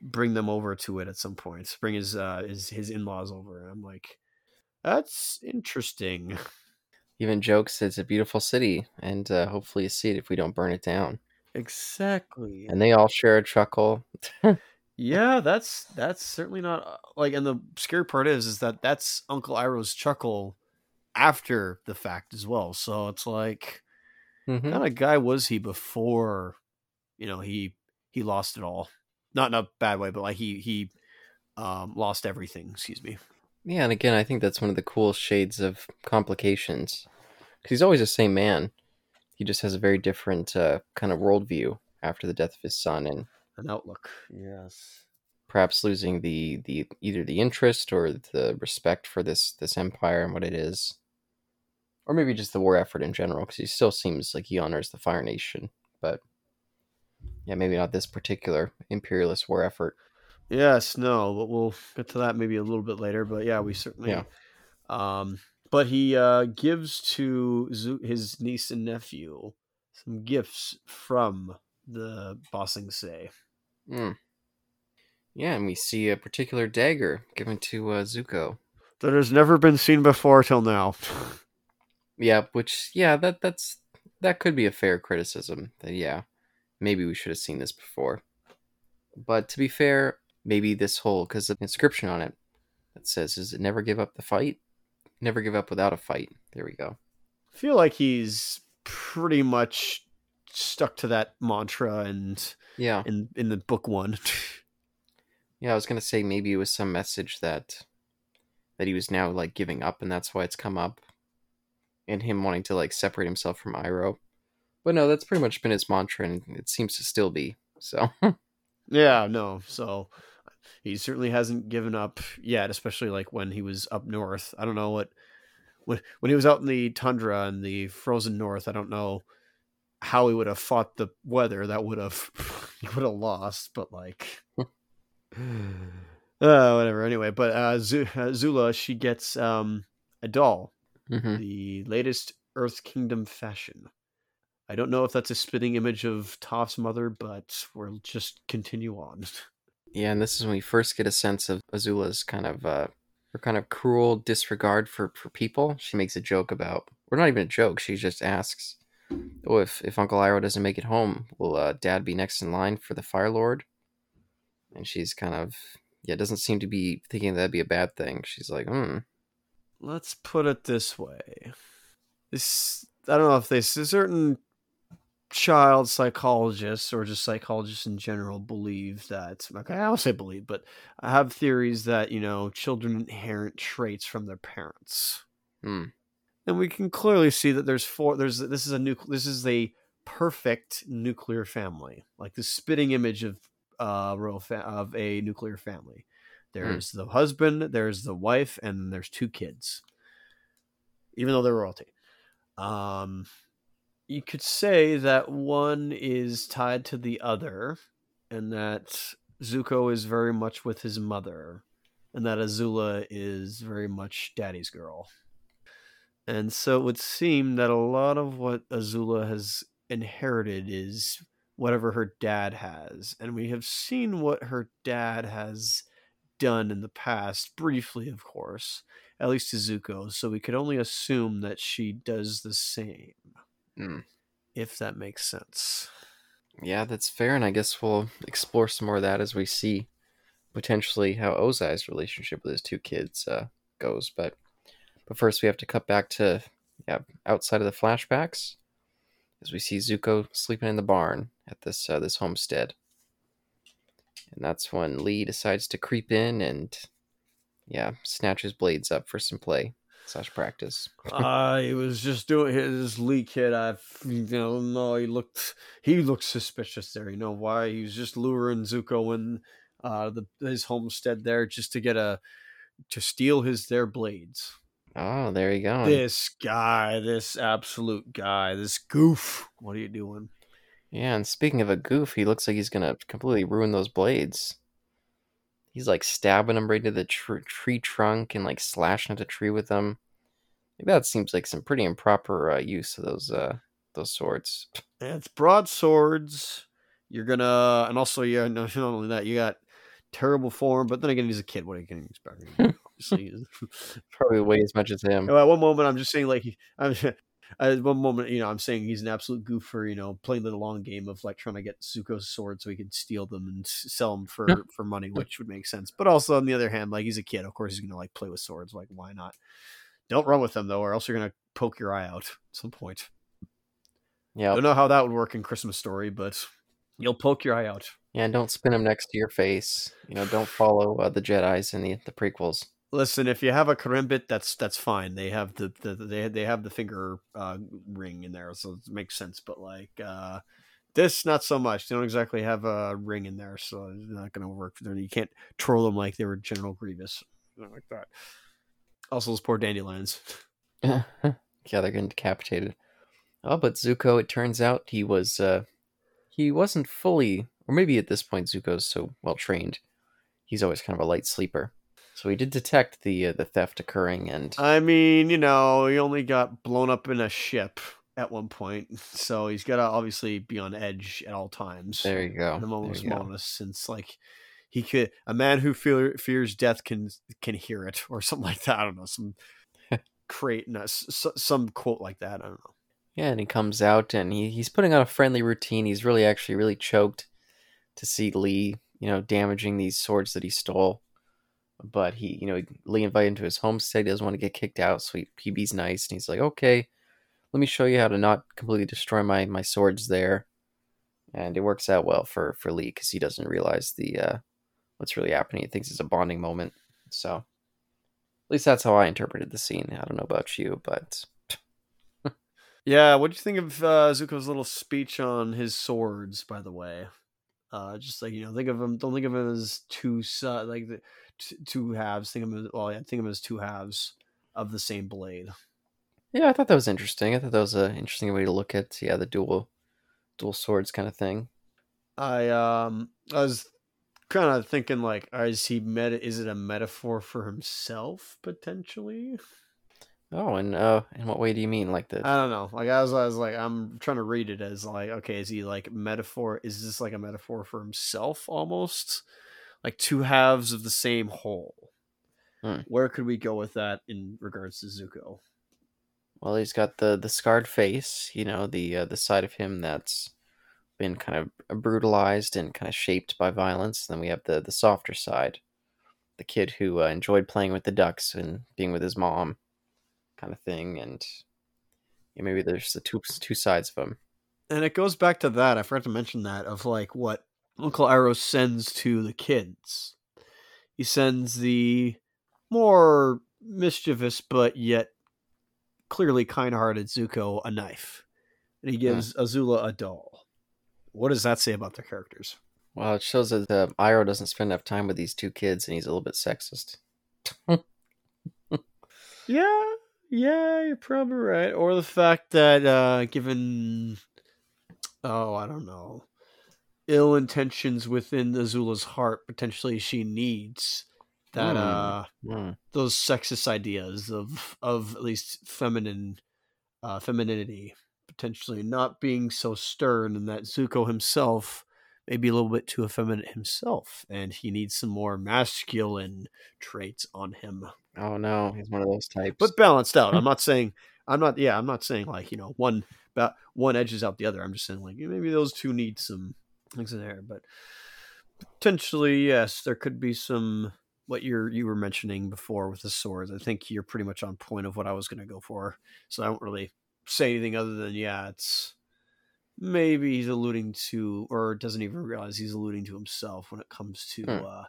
bring them over to it at some point bring his uh his his in-laws over. I'm like that's interesting.
Even jokes it's a beautiful city, and uh, hopefully you see it if we don't burn it down.
Exactly.
And they all share a chuckle.
yeah, that's that's certainly not uh, like. And the scary part is, is that that's Uncle Iroh's chuckle after the fact as well. So it's like, mm-hmm. kind of guy was he before, you know, he he lost it all. Not in a bad way, but like he he um, lost everything. Excuse me.
Yeah, and again, I think that's one of the cool shades of complications. Because he's always the same man. He just has a very different uh, kind of worldview after the death of his son and
an outlook. Yes.
Perhaps losing the, the either the interest or the respect for this this empire and what it is, or maybe just the war effort in general. Because he still seems like he honors the Fire Nation, but yeah, maybe not this particular imperialist war effort.
Yes, no, but we'll get to that maybe a little bit later. But yeah, we certainly. Yeah. Um, but he uh, gives to his niece and nephew some gifts from the Ba Sing Se.
Mm. Yeah, and we see a particular dagger given to uh, Zuko
that has never been seen before till now.
yeah, which yeah, that that's that could be a fair criticism. That yeah, maybe we should have seen this before. But to be fair, maybe this whole because the inscription on it that says, "Is it never give up the fight? Never give up without a fight." There we go.
I feel like he's pretty much stuck to that mantra and
Yeah,
in in the book one.
yeah. I was gonna say maybe it was some message that that he was now like giving up, and that's why it's come up, and him wanting to like separate himself from Iroh. But no, that's pretty much been his mantra, and it seems to still be. So
yeah, no. So he certainly hasn't given up yet, especially like when he was up north. I don't know what when when he was out in the tundra and the frozen north. I don't know how he would have fought the weather. That would have he would have lost. But like, uh, whatever. Anyway, but uh, Z- uh, Zula she gets um a doll,
Mhm.
the latest Earth Kingdom fashion. I don't know if that's a spitting image of Toph's mother, but we'll just continue on.
yeah, and this is when we first get a sense of Azula's kind of uh, her kind of cruel disregard for for people. She makes a joke about, or not even a joke. She just asks, "Oh, if if Uncle Iroh doesn't make it home, will uh, Dad be next in line for the Fire Lord?" And she's kind of yeah, doesn't seem to be thinking that'd be a bad thing. She's like, hmm,
Let's put it this way. This I don't know if there's certain child psychologists or just psychologists in general believe that okay, I'll say believe, but I have theories that, you know, children inherit traits from their parents.
hmm,
and we can clearly see that there's four there's this is a nucle this is a perfect nuclear family like the spitting image of uh royal fa- of a nuclear family. There's the husband there's the wife and there's two kids even though they're royalty. Um you could say that one is tied to the other and that zuko is very much with his mother and that azula is very much daddy's girl and so it would seem that a lot of what Azula has inherited is whatever her dad has. And we have seen what her dad has done in the past, briefly, of course, at least to Zuko. So we could only assume that she does the same,
hmm.
if that makes sense.
yeah, that's fair. And I guess we'll explore some more of that as we see potentially how Ozai's relationship with his two kids uh, goes. But but first, we have to cut back to yeah outside of the flashbacks as we see Zuko sleeping in the barn at this uh, this homestead, and that's when Lee decides to creep in and yeah snatch his blades up for some play slash practice.
uh, he was just doing his leak hit. I, you know, no, he looked, he looked suspicious there. You know why? He was just luring Zuko in, uh, the his homestead there just to get a, to steal his their blades.
Oh, there you go.
This guy, this absolute guy, this goof. What are you doing?
Yeah, and speaking of a goof, he looks like he's gonna completely ruin those blades. He's like stabbing them right into the tr- tree trunk and like slashing at the tree with them. That seems like some pretty improper uh, use of those uh, those swords.
And it's broadswords. You're gonna, and also, yeah, no, not only that, you got terrible form. But then again, he's a kid. What are you going to expect? Obviously,
Probably weigh as much as him.
At one moment, I'm just saying like he- I'm. At one moment, you know, I'm saying he's an absolute goof for you know playing the long game of like trying to get Zuko's sword so he could steal them and sell them for for money, which would make sense. But also on the other hand, like he's a kid, of course he's gonna like play with swords. Like why not? Don't run with them though, or else you're gonna poke your eye out at some point.
Yeah,
Don't know how that would work in Christmas Story, but you'll poke your eye out.
yeah. and Don't spin them next to your face. You know, don't follow uh, the Jedi's in the the prequels.
Listen, if you have a karambit, that's that's fine. They have the, the they they have the finger uh, ring in there, so it makes sense. But like uh, this, not so much. They don't exactly have a ring in there, so it's not going to work. For them. You can't troll them like they were General Grievous, like that. Also, those poor dandelions.
yeah, they're getting decapitated. Oh, but Zuko, it turns out he was uh he wasn't fully or maybe at this point Zuko's so well trained. He's always kind of a light sleeper. So he did detect the uh, the theft occurring and
I mean, you know, he only got blown up in a ship at one point, so he's got to obviously be on edge at all times.
there you go.
the moment of
There you go.
smallness since like he could a man who fear, fears death can can hear it or something like that i don't know some create no, some quote like that i don't know
Yeah, and he comes out and he, he's putting on a friendly routine. He's really actually really choked to see Lee, you know, damaging these swords that he stole. But he, you know, Lee invited him to his homestead. He doesn't want to get kicked out, so he, be's nice and he's like, okay, let me show you how to not completely destroy my my swords there. And it works out well for for Lee because he doesn't realize the uh, what's really happening. He thinks it's a bonding moment. So at least that's how I interpreted the scene. I don't know about you, but
Yeah, what do you think of uh, Zuko's little speech on his swords? By the way, uh, just like you know, think of him. Don't think of him as two si- like the t- two halves. Think of him. As, well, yeah, think of him as two halves of the same blade.
yeah, I thought that was interesting. I thought that was an interesting way to look at yeah the dual dual swords kind of thing.
I um, I was kind of thinking like, is he meta? Is it a metaphor for himself potentially?
Oh, and uh, in what way do you mean? Like this?
I don't know. Like I was, I was like, I'm trying to read it as like, okay, is he like metaphor? Is this like a metaphor for himself almost? Like two halves of the same whole.
Hmm.
Where could we go with that in regards to Zuko?
well, he's got the the scarred face. You know, the uh, the side of him that's been kind of brutalized and kind of shaped by violence. Then we have the the softer side, the kid who uh, enjoyed playing with the ducks and being with his mom, kind of thing. And yeah, maybe there's the two two sides of him.
And it goes back to that. I forgot to mention that of like what Uncle Iroh sends to the kids. He sends the more mischievous but yet clearly kind-hearted Zuko a knife, and he gives Azula a doll. What does that say about their characters?
Well, it shows that uh, Iroh doesn't spend enough time with these two kids, and he's a little bit sexist.
Yeah, yeah, you're probably right. Or the fact that uh given oh, I don't know, ill intentions within Azula's heart, potentially she needs that
Hmm.
uh
Hmm.
those sexist ideas of of at least feminine uh femininity potentially not being so stern and that Zuko himself may be a little bit too effeminate himself and he needs some more masculine traits on him
Oh no, he's one of those types.
but balanced out. I'm not saying I'm not yeah, I'm not saying like, you know, one about one edges out the other. I'm just saying like maybe those two need some things in there, but potentially yes, there could be some what you're you were mentioning before with the swords. I think you're pretty much on point of what I was going to go for. So I don't really say anything other than yeah, it's maybe he's alluding to or doesn't even realize he's alluding to himself when it comes to
Hmm.
uh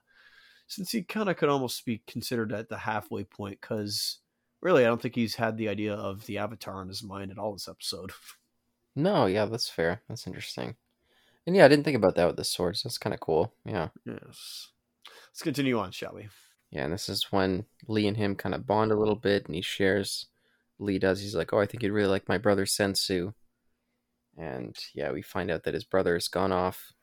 since he kind of could almost be considered at the halfway point because really i don't think he's had the idea of the avatar in his mind at all this episode
no, yeah, that's fair. That's interesting. And yeah, I didn't think about that with the swords. That's kind of cool. Yeah.
yes let's continue on shall we
Yeah, and this is when Lee and him kind of bond a little bit, and he shares. Lee does. He's like, "Oh, I think you'd really like my brother Sensu." And yeah, we find out that his brother's gone off,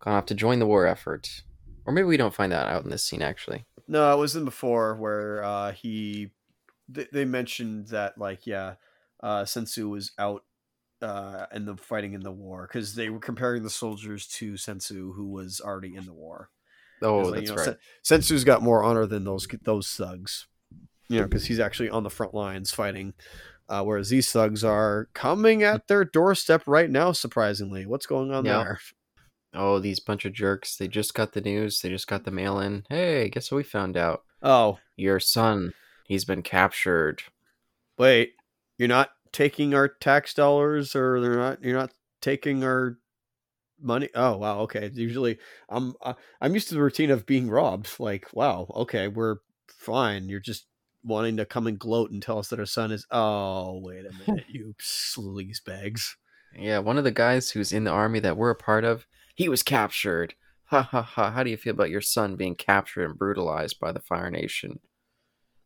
gone off to join the war effort, or maybe we don't find that out in this scene actually.
no it was in before where uh he they, they mentioned that like yeah uh sensu was out uh in the fighting in the war because they were comparing the soldiers to sensu who was already in the war
Oh,
like,
that's
you know,
right.
Sen- Sensu's got more honor than those those thugs, you know, because he's actually on the front lines fighting, uh, whereas these thugs are coming at their doorstep right now. Surprisingly, what's going on
Yeah.
there?
Oh, these bunch of jerks! They just got the news. They just got the mail in. Hey, guess what we found out?
Oh,
Your son, he's been captured.
wait, you're not taking our tax dollars, or they're not. You're not taking our money. Oh, wow. Okay. Usually, I'm uh, I'm used to the routine of being robbed. Like, wow. Okay, we're fine. You're just wanting to come and gloat and tell us that our son is. Oh, wait a minute, you sleaze bags.
Yeah, one of the guys who's in the army that we're a part of, he was captured. Ha ha ha. How do you feel about your son being captured and brutalized by the Fire Nation?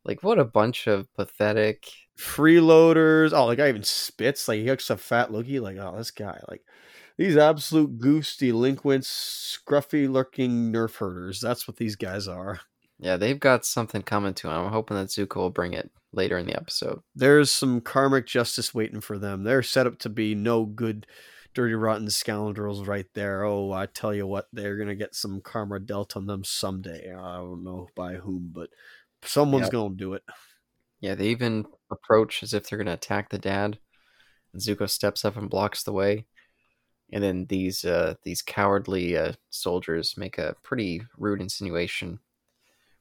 Like, what a bunch of pathetic.
Freeloaders. Oh, the guy even spits. Like he looks a fat looky. Like, oh, this guy. Like these absolute goose delinquents, scruffy looking nerf herders. That's what these guys are.
Yeah, they've got something coming to them. I'm hoping that Zuko will bring it later in the episode.
There's some karmic justice waiting for them. They're set up to be no good, dirty, rotten scoundrels right there. Oh, I tell you what, they're gonna get some karma dealt on them someday. I don't know by whom, but someone's
Yep.
gonna do it.
Yeah, they even approach as if they're going to attack the dad. Zuko steps up and blocks the way. And then these uh, these cowardly uh, soldiers make a pretty rude insinuation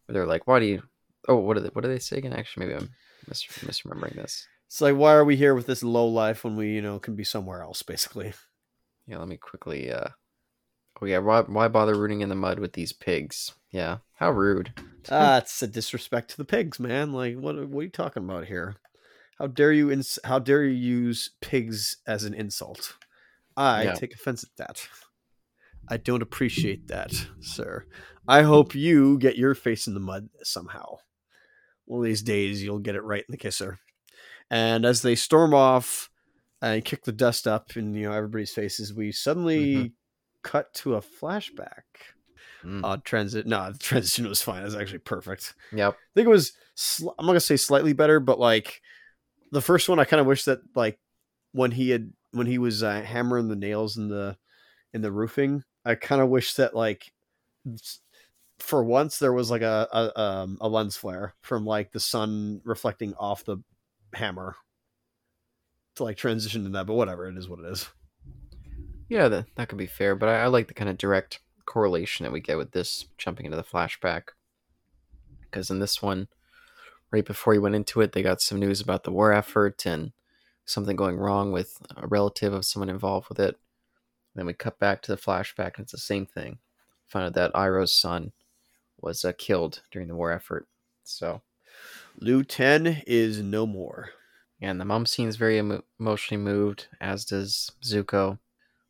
where they're like, "Why do you? Oh, what do they? What do they say again? Actually, maybe I'm mis- misremembering this.
It's like, why are we here with this low life when we, you know, can be somewhere else, basically?
Yeah, let me quickly. Uh... Oh yeah, why why bother rooting in the mud with these pigs? Yeah, how rude.
Ah, it's a disrespect to the pigs, man. Like, what, what are you talking about here? How dare you? Ins- how dare you use pigs as an insult? I
Yeah.
take offense at that. I don't appreciate that, sir. I hope you get your face in the mud somehow. One of these days, you'll get it right in the kisser. And as they storm off and kick the dust up in you know everybody's faces, we suddenly
Mhm.
Cut to a flashback.
Mm.
Uh, transit. No, the transition was fine. It was actually perfect.
Yep.
I think it was. Sl- I'm not gonna say slightly better, but like the first one, I kind of wish that like when he had when he was uh, hammering the nails in the in the roofing, I kind of wish that like for once there was like a a, um, a lens flare from like the sun reflecting off the hammer to like transition to that. But whatever, it is what it is.
Yeah, that that could be fair, but I, I like the kind of direct correlation that we get with this jumping into the flashback. Because in this one, right before he went into it, they got some news about the war effort and something going wrong with a relative of someone involved with it. Then we cut back to the flashback, and it's the same thing. Found out that Iroh's son was uh, killed during the war effort. So,
Lu Ten is no more.
and the mom seems very emo- emotionally moved, as does Zuko.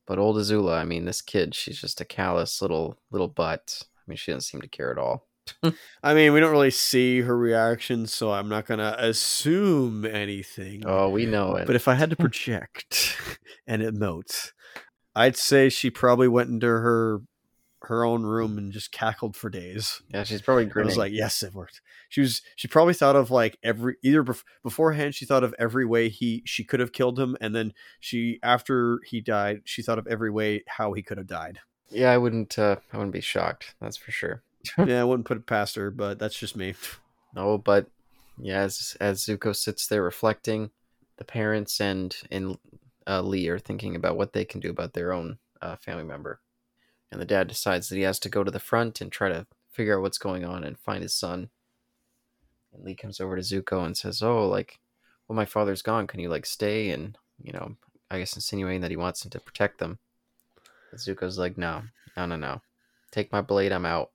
But old Azula, I mean, this kid, she's just a callous little little butt. I mean, she doesn't seem to care at all.
I mean, we don't really see her reaction, so I'm not gonna assume anything.
Oh, we know it.
But if I had to project and it emote, I'd say she probably went into her her own room and just cackled for days.
yeah, she's probably
I was like, yes, it worked. She was she probably thought of like every either bef- beforehand she thought of every way he she could have killed him, and then she after he died she thought of every way how he could have died.
yeah, I wouldn't. Uh, I wouldn't be shocked. That's for sure.
yeah, I wouldn't put it past her, but that's just me.
No, but yeah, as as Zuko sits there reflecting, the parents and and uh, Lee are thinking about what they can do about their own uh, family member, and the dad decides that he has to go to the front and try to figure out what's going on and find his son. And Lee comes over to Zuko and says, "Oh, like, well, my father's gone. Can you like stay?" And you know, I guess insinuating that he wants him to protect them. But Zuko's like, "No, no, no, no. Take my blade. I'm out."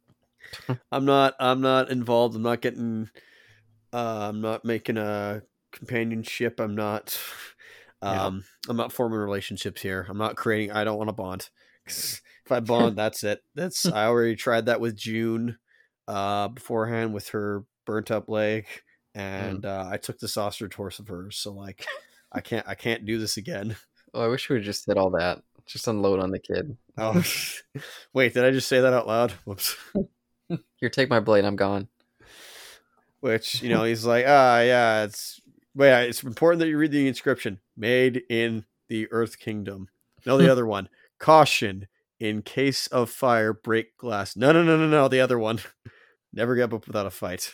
I'm not I'm not involved. I'm not getting uh I'm not making a companionship. I'm not
Yeah.
um I'm not forming relationships here. I'm not creating I don't want to bond. If I bond, that's it. That's I already tried that with June uh beforehand with her burnt up leg and uh I took the sausage horse of hers. So like I can't I can't do this again.
Oh, I wish we would just said all that. Just unload on the kid.
Oh wait, did I just say that out loud? Whoops.
Here, take my blade. I'm gone.
which you know he's like ah yeah it's but yeah, it's important that you read the inscription made in the earth kingdom no the other one caution in case of fire break glass. No no no no no the other one. Never give up without a fight.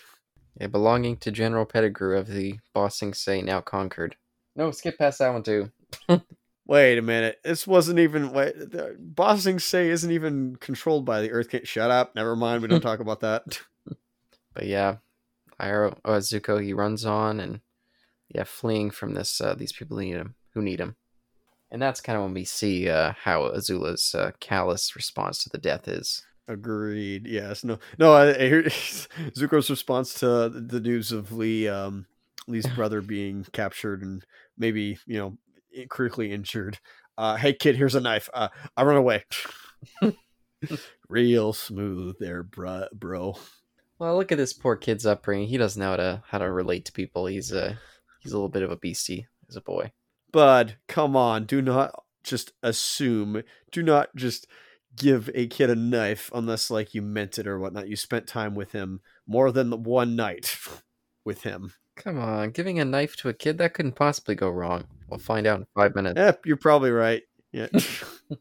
Yeah, belonging to General Pettigrew of the Ba Sing Se now conquered. No, skip past that one too.
wait a minute. This wasn't even wait the Ba Sing Se isn't even controlled by the earth king shut up. Never mind. We don't talk about that.
But yeah, Iroh, uh, Zuko, he runs on and yeah, fleeing from this uh, these people who need him, who need him, and that's kind of when we see uh, how Azula's uh, callous response to the death is.
Agreed. Yes. No. No. I, I hear Zuko's response to the news of Lee, um, Lee's brother being captured and maybe you know critically injured. Uh, hey kid, here's a knife. Uh, I run away. Real smooth there, bro. Bro.
Well, look at this poor kid's upbringing. He doesn't know how to how to relate to people. He's a he's a little bit of a beastie as a boy.
Bud, come on. Do not just assume. Do not just give a kid a knife unless like you meant it or whatnot. You spent time with him more than one night with him.
Come on, giving a knife to a kid that couldn't possibly go wrong. We'll find out in five minutes.
Yep, you're probably right. Yeah.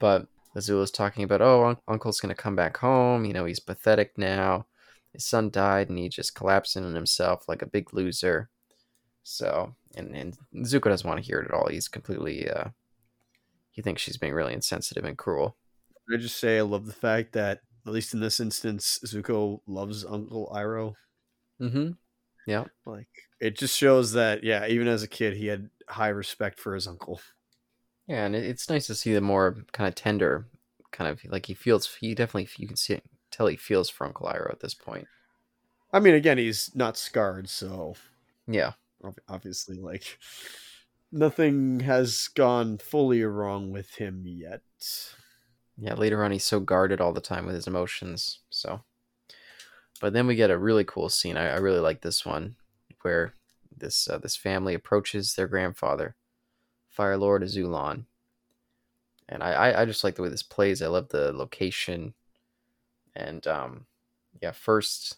But Azula's talking about, oh, un- Uncle's gonna come back home. You know, he's pathetic now. His son died, and he just collapsed in on himself like a big loser. So, and and Zuko doesn't want to hear it at all. He's completely uh, he thinks she's being really insensitive and cruel.
I just say I love the fact that at least in this instance, Zuko loves Uncle Iroh.
Mm-hmm. Yeah.
Like it just shows that yeah, even as a kid, he had high respect for his uncle.
Yeah, and it's nice to see the more kind of tender, kind of like he feels. He definitely you can see tell he feels for Uncle Iroh at this point.
I mean, again, he's not scarred, so
yeah,
obviously, like nothing has gone fully wrong with him yet.
Yeah, later on, he's so guarded all the time with his emotions. So, but then we get a really cool scene. I, I really like this one, where this uh, this family approaches their grandfather, Fire Lord Azulon, and I, I just like the way this plays. I love the location, and um, yeah. First,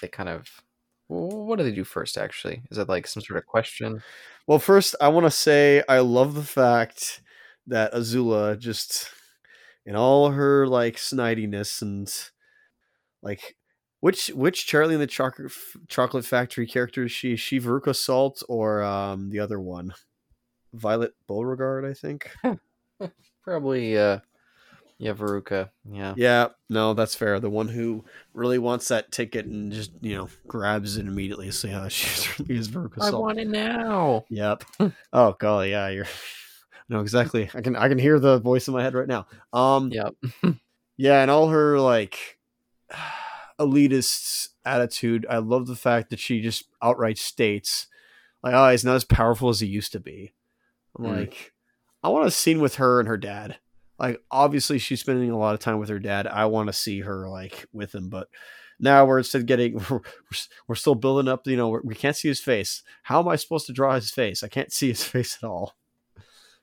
they kind of what do they do first? Actually, is it like some sort of question?
Well, first, I want to say I love the fact that Azula just, in all her like snidiness and like which which Charlie and the Chocolate Chocolate Factory character is she? Is she Veruca Salt or um the other one? Violet Beauregarde, I think.
Probably uh yeah, Veruca. Yeah.
Yeah, no, that's fair. The one who really wants that ticket and just, you know, grabs it immediately. So yeah, she's certainly is Veruca
Salt. I want it now.
Yep. oh golly, yeah, you're no exactly. I can I can hear the voice in my head right now. Um
Yep.
yeah, and all her like elitist attitude. I love the fact that she just outright states, like, oh, he's not as powerful as he used to be. I'm mm. like, I want a scene with her and her dad. Like, obviously, she's spending a lot of time with her dad. I want to see her like with him, but now we're instead getting we're, we're still building up. You know, we can't see his face. How am I supposed to draw his face? I can't see his face at all.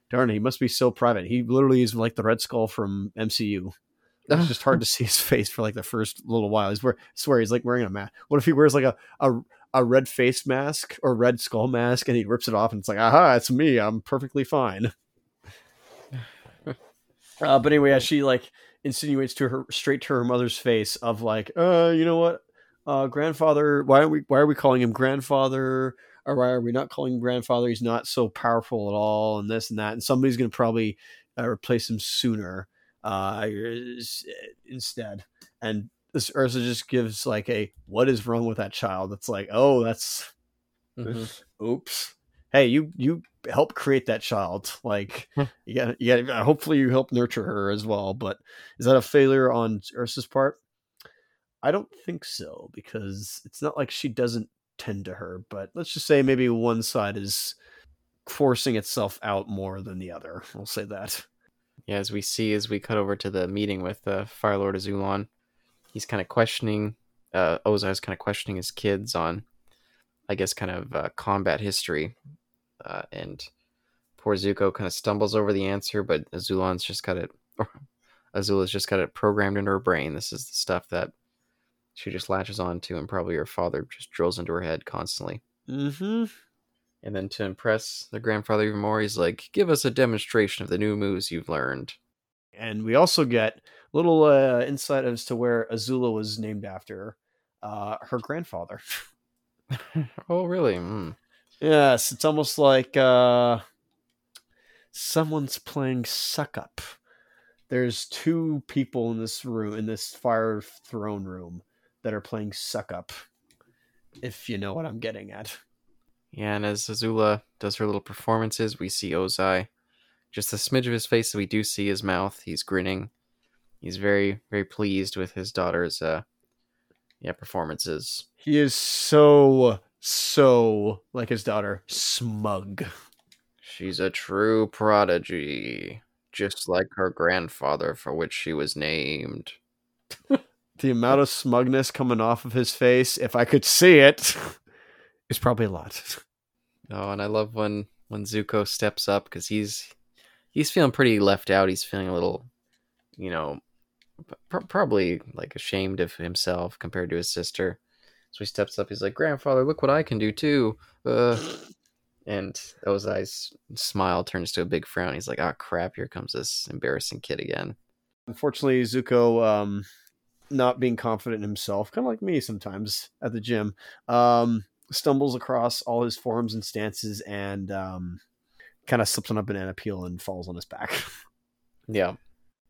Darn it, he must be so private. He literally is like the Red Skull from MCU. It's just hard to see his face for like the first little while. He's wear, I swear he's like wearing a mask. What if he wears like a, a a red face mask or red skull mask and he rips it off and it's like, aha, it's me. I'm perfectly fine. Uh, but anyway, as she like insinuates to her straight to her mother's face of like, uh, you know what, uh, grandfather, why are we why are we calling him grandfather? Or why are we not calling him grandfather? He's not so powerful at all, and this and that. And somebody's gonna probably uh, replace him sooner uh, instead. And this Ursa just gives like a what is wrong with that child? It's like, oh, that's mm-hmm. oops. Hey, you you help create that child. Like you got you got hopefully you help nurture her as well. But is that a failure on Ursa's part? I don't think so because it's not like she doesn't tend to her. But let's just say maybe one side is forcing itself out more than the other. We'll say that
yeah, as we see as we cut over to the meeting with the uh, Fire Lord Azulon, he's kind of questioning. Uh, Ozai's kind of questioning his kids on, I guess, kind of uh, combat history, uh, and poor Zuko kind of stumbles over the answer, but Azulon's just got it. Azula's just got it programmed into her brain. This is the stuff that she just latches on to, and probably her father just drills into her head constantly.
Mm-hmm.
And then to impress their grandfather even more, he's like, "Give us a demonstration of the new moves you've learned."
And we also get a little uh, insight as to where Azula was named after uh, her grandfather.
oh, really? Mm.
Yes, it's almost like uh, someone's playing suck up. There's two people in this room, in this fire throne room, that are playing suck up. If you know what I'm getting at.
Yeah, and as Azula does her little performances, we see Ozai. Just a smidge of his face, so we do see his mouth. He's grinning. He's very, very pleased with his daughter's uh yeah, performances.
He is so so like his daughter, smug.
She's a true prodigy, just like her grandfather for which she was named.
the amount of smugness coming off of his face, if I could see it. is probably a lot.
Oh, and I love when when Zuko steps up because he's he's feeling pretty left out. He's feeling a little, you know, pr- probably like ashamed of himself compared to his sister. So he steps up. He's like, "Grandfather, look what I can do too." Uh, and Ozai's smile turns to a big frown. He's like, "Ah, oh, crap! Here comes this embarrassing kid again."
Unfortunately, Zuko, um, not being confident in himself, kind of like me sometimes at the gym, um, stumbles across all his forms and stances and um, kind of slips on a banana peel and falls on his back.
Yeah.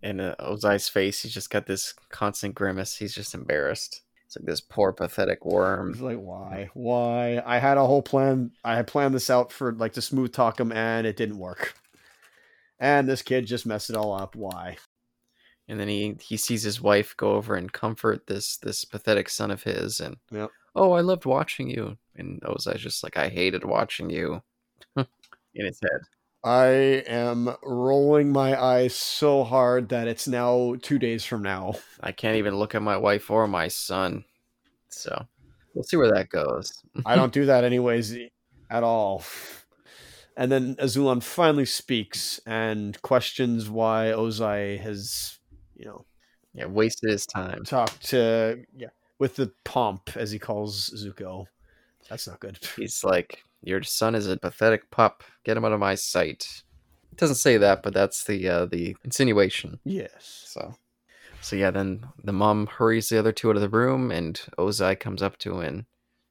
And uh, Ozai's face, he's just got this constant grimace. He's just embarrassed. It's like this poor, pathetic worm.
It's like, why? Why? I had a whole plan. I had planned this out for like to smooth talk him, and it didn't work. And this kid just messed it all up. Why?
And then he he sees his wife go over and comfort this this pathetic son of his, and
Yep.
oh, I loved watching you. And Ozai's just like, I hated watching you. In his head.
I am rolling my eyes so hard that it's now two days from now.
I can't even look at my wife or my son. So we'll see where that goes.
I don't do that anyways at all. And then Azulon finally speaks and questions why Ozai has, you know,
Yeah, wasted his time.
talked to yeah with the pomp as he calls Zuko. That's not good.
He's like, Your son is a pathetic pup. Get him out of my sight. It doesn't say that, but that's the uh, the insinuation.
Yes.
So, so yeah. Then the mom hurries the other two out of the room, and Ozai comes up to him and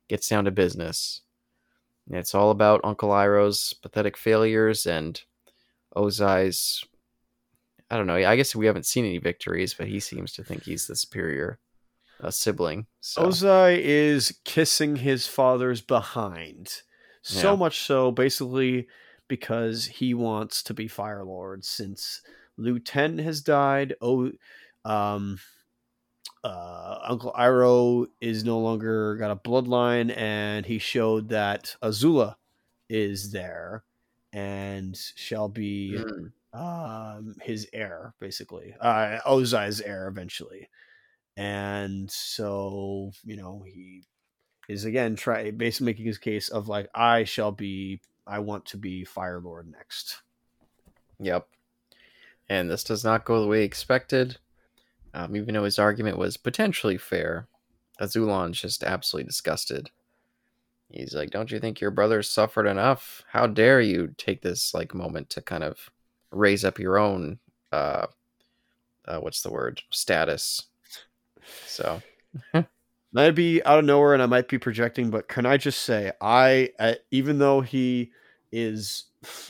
gets down to business. And it's all about Uncle Iroh's pathetic failures and Ozai's. I don't know. I guess we haven't seen any victories, but he seems to think he's the superior uh, sibling. So
Ozai is kissing his father's behind. So
Yeah.
much so, basically, because he wants to be Fire Lord since Lu Ten has died. Oh, um, uh, Uncle Iroh is no longer got a bloodline, and he showed that Azula is there and shall be
Mm,
um, his heir, basically. Uh, Ozai's heir eventually. And so, you know, he is again try basically making his case of like, I shall be, I want to be Fire Lord next.
Yep. And this does not go the way expected. Um, even though his argument was potentially fair, Azulon's just absolutely disgusted. He's like, "Don't you think your brother suffered enough? How dare you take this like moment to kind of raise up your own, uh, uh what's the word, status?" So
Might be out of nowhere, and I might be projecting, but can I just say, I uh, even though he is,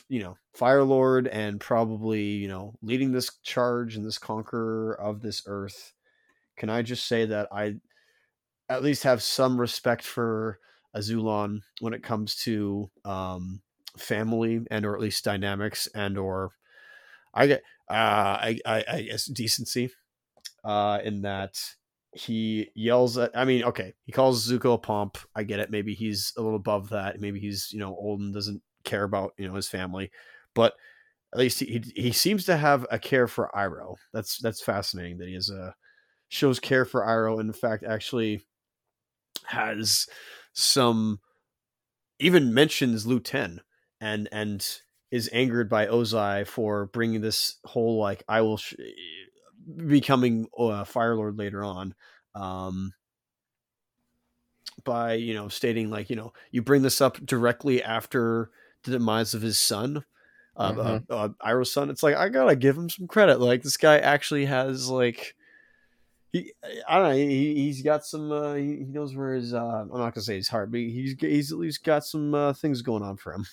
you know, Fire Lord and probably you know leading this charge and this conqueror of this earth, can I just say that I at least have some respect for Azulon when it comes to um, family and or at least dynamics and or I get uh, I, I I guess decency uh, in that he yells at i mean okay he calls zuko a pomp i get it maybe he's a little above that maybe he's you know old and doesn't care about you know his family but at least he he, he seems to have a care for iroh. That's that's fascinating that he has a shows care for iroh and in fact actually has some even mentions Lu Ten and and is angered by Ozai for bringing this whole like I will sh- becoming uh, Fire Lord later on um by you know stating like you know you bring this up directly after the demise of his son uh,
Mhm.
uh, uh, Iroh's son it's like I gotta give him some credit like this guy actually has like he I don't know he, he's got some uh, he, he knows where his uh, I'm not gonna say his heart but he's he's at least got some uh, things going on for him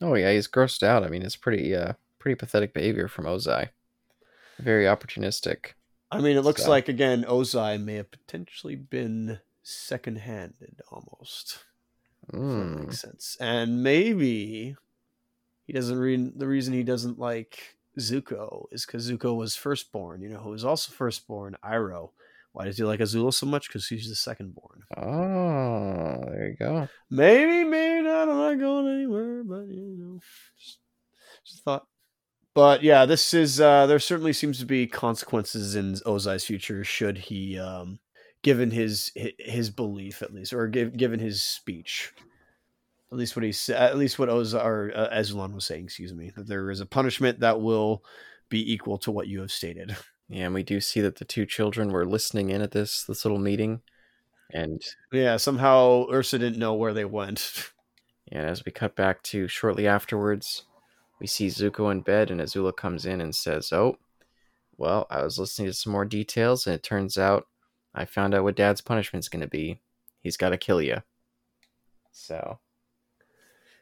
Oh yeah, he's grossed out. I mean, it's pretty uh pretty pathetic behavior from Ozai. Very opportunistic.
I mean, it looks
So-
like again Ozai may have potentially been second-handed almost. If that
Mm.
makes sense. And maybe he doesn't read the reason he doesn't like Zuko is because Zuko was firstborn. You know, who was also firstborn, Iroh. Why does he like Azula so much? Because he's the secondborn.
Oh, there you go.
Maybe, maybe not. I'm not going anywhere, but you know, just, just thought. But yeah, this is uh there certainly seems to be consequences in Ozai's future should he um given his his belief at least or give, given his speech. At least what he said, at least what Oza or uh, Azulon was saying, excuse me, that there is a punishment that will be equal to what you have stated.
Yeah, and we do see that the two children were listening in at this this little meeting, and
Yeah, somehow Ursa didn't know where they went.
and as we cut back to shortly afterwards, we see Zuko in bed, and Azula comes in and says, "Oh, well, I was listening to some more details, and it turns out I found out what Dad's punishment's going to be. He's got to kill you." So,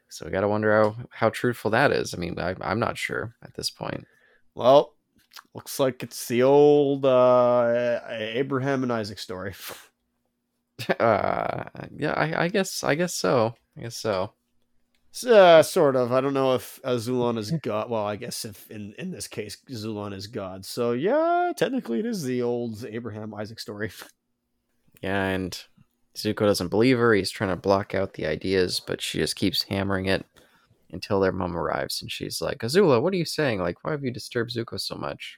so we got to wonder how how truthful that is. I mean, I, I'm not sure at this point.
Well, looks like it's the old uh, Abraham and Isaac story.
uh, yeah, I, I guess I guess so. I guess so.
Uh, sort of. I don't know if uh, Zulon is God. Well, I guess if in in this case Zulon is God. So yeah, technically it is the old Abraham Isaac story.
Yeah, and Zuko doesn't believe her. He's trying to block out the ideas, but she just keeps hammering it until their mom arrives, and she's like, "Azula, what are you saying? Like, why have you disturbed Zuko so much?"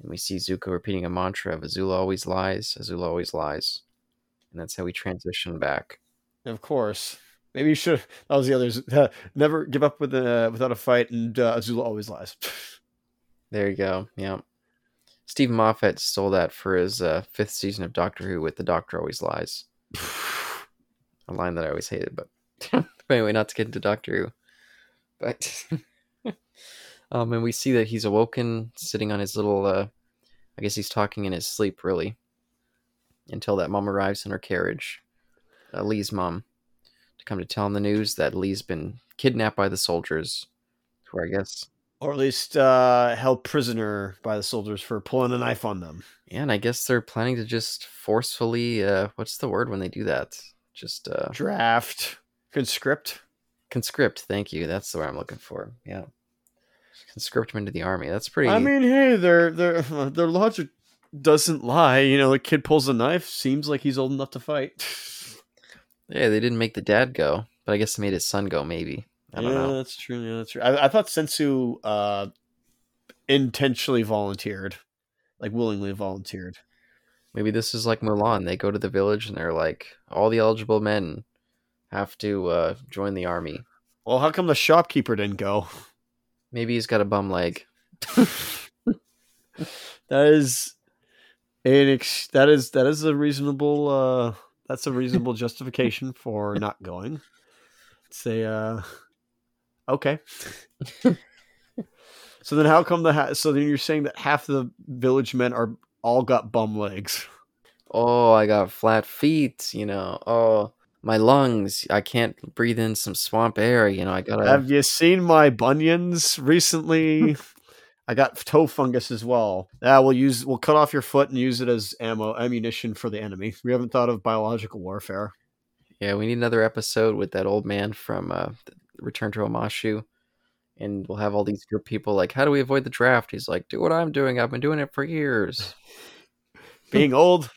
And we see Zuko repeating a mantra of "Azula always lies, Azula always lies," and that's how we transition back.
Of course. Maybe you should. That was the others. Uh, never give up with a, without a fight, and uh, Azula always lies.
There you go. Yeah. Steven Moffat stole that for his uh, fifth season of Doctor Who with "The Doctor Always Lies," a line that I always hated. But, but anyway, not to get into Doctor Who, but um, and we see that he's awoken, sitting on his little. Uh, I guess he's talking in his sleep, really, until that mom arrives in her carriage, uh, Lee's mom, to come to tell him the news that Lee's been kidnapped by the soldiers, who I guess
or at least uh, held prisoner by the soldiers for pulling a knife on them.
Yeah, and I guess they're planning to just forcefully uh, what's the word when they do that? Just uh,
draft, conscript,
conscript. Thank you. That's the word I'm looking for. Yeah, conscript them into the army. That's pretty.
I mean, hey, their their their logic doesn't lie. You know, the kid pulls a knife. Seems like he's old enough to fight.
yeah, they didn't make the dad go, but I guess they made his son go. Maybe. I don't
yeah,
know.
that's true. Yeah, that's true. I, I thought Sensu uh, intentionally volunteered, like willingly volunteered.
Maybe this is like Mulan. They go to the village and they're like, all the eligible men have to uh, join the army.
Well, how come the shopkeeper didn't go?
Maybe he's got a bum leg.
that is an ex- that is that is a reasonable uh that's a reasonable justification for not going. Say uh Okay. so then, how come the ha- so then you're saying that half the village men are all got bum legs?
Oh, I got flat feet. You know. Oh, my lungs. I can't breathe in some swamp air. You know. I gotta.
Have you seen my bunions recently? I got toe fungus as well. Yeah, we'll use we'll cut off your foot and use it as ammo ammunition for the enemy. We haven't thought of biological warfare.
Yeah, we need another episode with that old man from uh, return to Omashu, and we'll have all these group people like, "How do we avoid the draft?" He's like, "Do what I'm doing. I've been doing it for years."
Being old,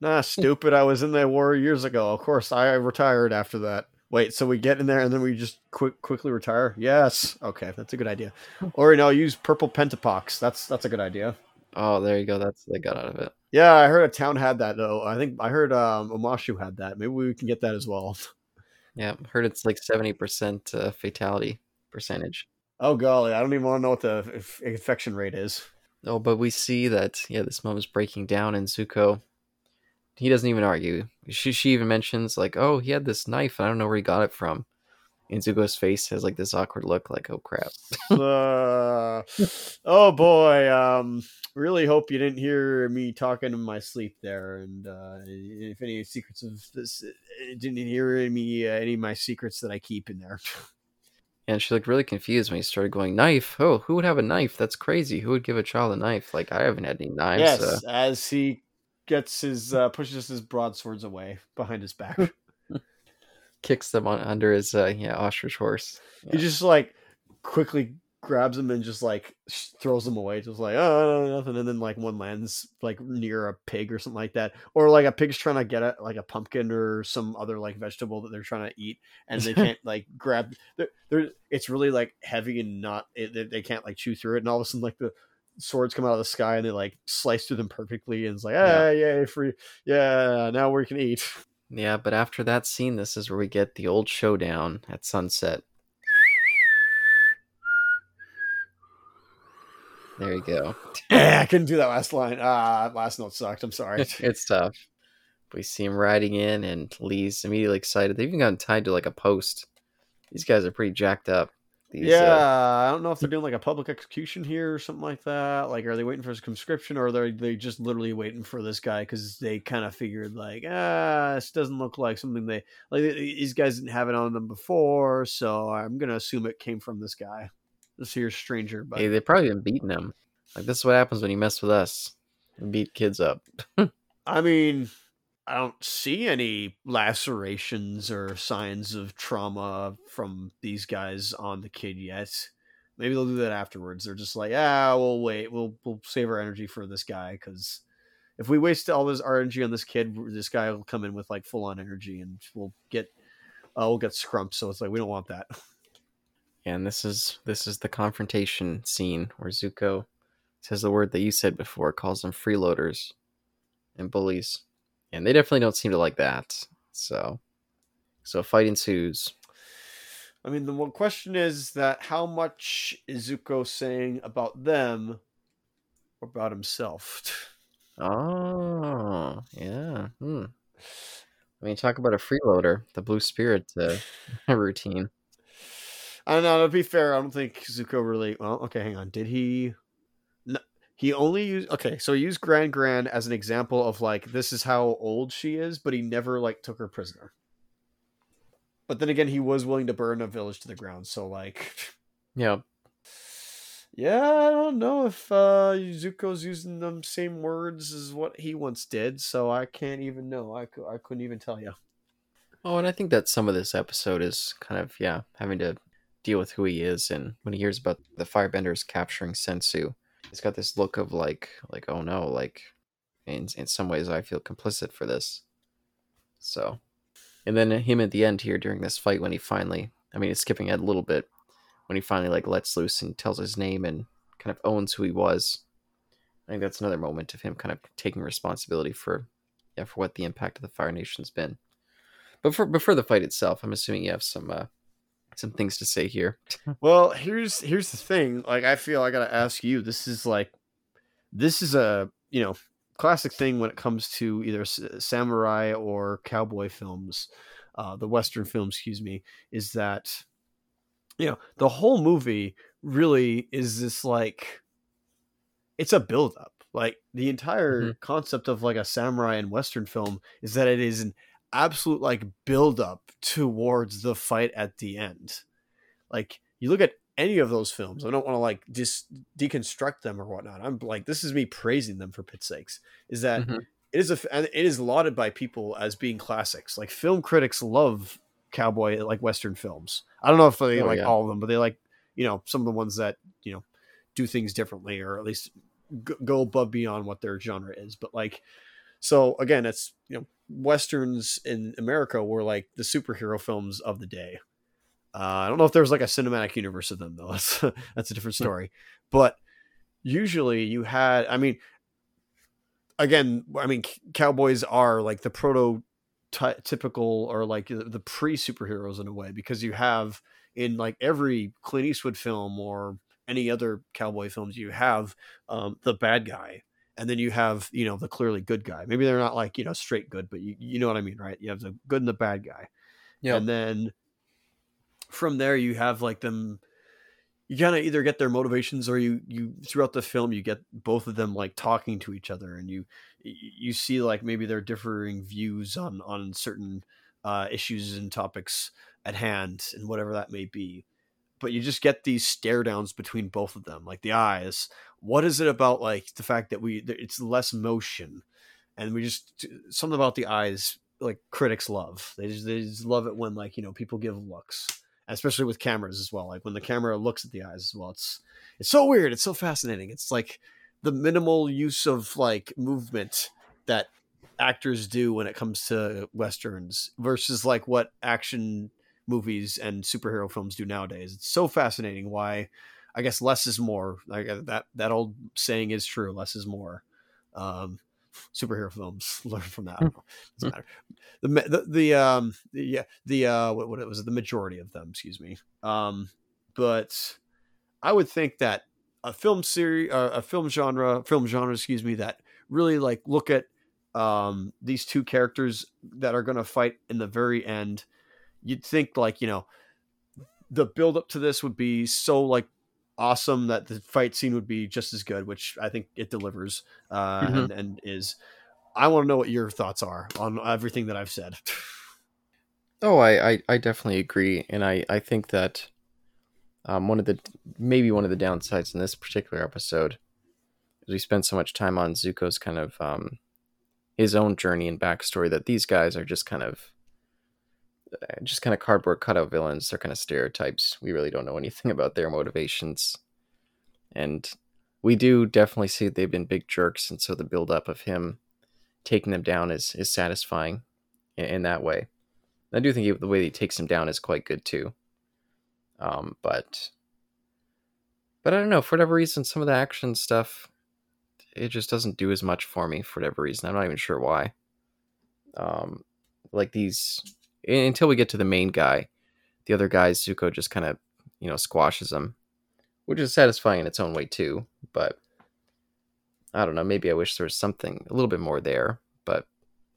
nah, stupid. I was in that war years ago. Of course, I retired after that. Wait, so we get in there and then we just quick quickly retire? Yes. Okay, that's a good idea. Or you know, use purple pentapox. That's that's a good idea.
Oh, there you go. That's what they got out of it.
Yeah, I heard a town had that though. I think I heard um, Omashu had that. Maybe we can get that as well.
Yeah, heard it's like seventy percent uh, fatality percentage.
Oh golly, I don't even want to know what the infection rate is.
Oh, but we see that yeah, this mom is breaking down, and Zuko, he doesn't even argue. She she even mentions like, oh, he had this knife, and I don't know where he got it from. And Zuko's face has like this awkward look, like, oh crap.
uh, oh boy, um, really hope you didn't hear me talking in my sleep there. And uh, if any secrets of this, uh, didn't hear any uh, any of my secrets that I keep in there.
And she looked really confused when he started going knife. Oh, who would have a knife? That's crazy. Who would give a child a knife? Like I haven't had any knives.
Yes, uh... as he gets his uh, pushes his broadswords away behind his back
kicks them on under his uh, yeah ostrich horse. Yeah.
He just like quickly grabs them and just like throws them away, just like oh nothing, and then like one lands like near a pig or something like that, or like a pig's trying to get at like a pumpkin or some other like vegetable that they're trying to eat, and they can't like grab. They're, they're it's really like heavy and not it, they can't like chew through it, and all of a sudden like the swords come out of the sky and they like slice through them perfectly, and it's like ah yeah. yay free yeah now we can eat.
Yeah, but after that scene, this is where we get the old showdown at sunset. There you go.
yeah, I couldn't do that last line. Ah, last note sucked. I'm sorry.
it's tough. We see him riding in, and Lee's immediately excited. They've even gotten tied to like a post. These guys are pretty jacked up. These.
yeah,
uh,
I don't know if they're doing like a public execution here or something like that. Like, are they waiting for his conscription, or are they they just literally waiting for this guy because they kind of figured like, ah, this doesn't look like something they like. These guys didn't have it on them before, so I'm gonna assume it came from this guy, this here stranger. But
hey, they've probably been beating him. Like this is what happens when you mess with us. Beat kids up.
I mean, I don't see any lacerations or signs of trauma from these guys on the kid yet. Maybe they'll do that afterwards. They're just like, ah, we'll wait. We'll we'll save our energy for this guy because if we waste all this energy on this kid, this guy will come in with like full on energy and we'll get uh, we'll get scrumped. So it's like we don't want that.
And this is this is the confrontation scene where Zuko says the word that you said before, calls them freeloaders and bullies. And they definitely don't seem to like that. So so a fight ensues.
I mean, the one question is that how much is Zuko saying about them or about himself?
Oh, yeah. Hmm. I mean, talk about a freeloader, the blue spirit uh, routine.
I don't know. To be fair, I don't think Zuko really. Well, okay, hang on. Did he? He only used. Okay, so he used Gran Gran as an example of like this is how old she is, but he never like took her prisoner. But then again, he was willing to burn a village to the ground. So like,
Yeah.
yeah, I don't know if uh, Zuko's using them same words as what he once did. So I can't even know. I cou- I couldn't even tell you.
Oh, and I think that some of this episode is kind of yeah having to deal with who he is, and when he hears about the Firebenders capturing Sensu, he's got this look of like like oh no, like in in some ways I feel complicit for this. So, and then him at the end here during this fight when he finally, I mean, it's skipping ahead a little bit when he finally like lets loose and tells his name and kind of owns who he was. I think that's another moment of him kind of taking responsibility for yeah for what the impact of the Fire Nation's been. But for before the fight itself, I'm assuming you have some uh, some things to say here.
Well, here's here's the thing. Like, I feel I gotta ask you. This is like, this is a you know classic thing when it comes to either samurai or cowboy films, uh, the western films. Excuse me. Is that you know the whole movie really is this like it's a build up. Like the entire
Mhm.
concept of like a samurai and western film is that it is an absolute like build up towards the fight at the end. Like you look at any of those films, I don't want to like dis deconstruct them or whatnot. I'm like, this is me praising them for pit's sakes. Is that
Mhm.
it is a f- and it is lauded by people as being classics. Like film critics love cowboy like western films. I don't know if they
Oh,
like
yeah.
all of them, but they like you know some of the ones that you know do things differently or at least g- go above beyond what their genre is. But like, so again, it's you know westerns in America were like the superhero films of the day. Uh, I don't know if there was like a cinematic universe of them though. That's that's a different story. but usually you had, I mean, again, I mean, cowboys are like the proto typical or like the, the pre superheroes in a way because you have in like every Clint Eastwood film or any other cowboy films you have um, the bad guy and then you have you know the clearly good guy. Maybe they're not like you know straight good but you, you know what i mean right? You have the good and the bad guy.
Yeah.
and then from there you have like them you kind of either get their motivations or you you throughout the film you get both of them like talking to each other and you you see like maybe their differing views on on certain uh, issues and topics at hand and whatever that may be but you just get these stare downs between both of them like the eyes. What is it about like the fact that we it's less motion and we just something about the eyes like critics love. They just, they just love it when like you know people give looks especially with cameras as well like when the camera looks at the eyes as well it's it's so weird it's so fascinating. It's like the minimal use of like movement that actors do when it comes to westerns versus like what action movies and superhero films do nowadays. It's so fascinating why i guess less is more. Like uh, that that old saying is true less is more. Um superhero films learn from that. Know. doesn't matter. The the, the um the, yeah the uh what, what it was the majority of them excuse me. Um but i would think that a film series uh, a film genre film genre excuse me that really like look at um these two characters that are going to fight in the very end you'd think like you know the build up to this would be so like awesome that the fight scene would be just as good, which I think it delivers uh,
Mhm.
and, and is. I want to know what your thoughts are on everything that I've said.
Oh, I, I, I definitely agree, and I, I think that um, one of the maybe one of the downsides in this particular episode is we spend so much time on Zuko's kind of um, his own journey and backstory that these guys are just kind of just kind of cardboard cutout villains. They're kind of stereotypes. We really don't know anything about their motivations, and we do definitely see they've been big jerks, and so the build up of him taking them down is is satisfying in, in that way. I do think he, the way he takes him down is quite good too. Um, but but I don't know for whatever reason, some of the action stuff it just doesn't do as much for me for whatever reason. I'm not even sure why. Um, like these until we get to the main guy, the other guys Zuko just kind of you know squashes them, which is satisfying in its own way too. But I don't know. Maybe I wish there was something a little bit more there. But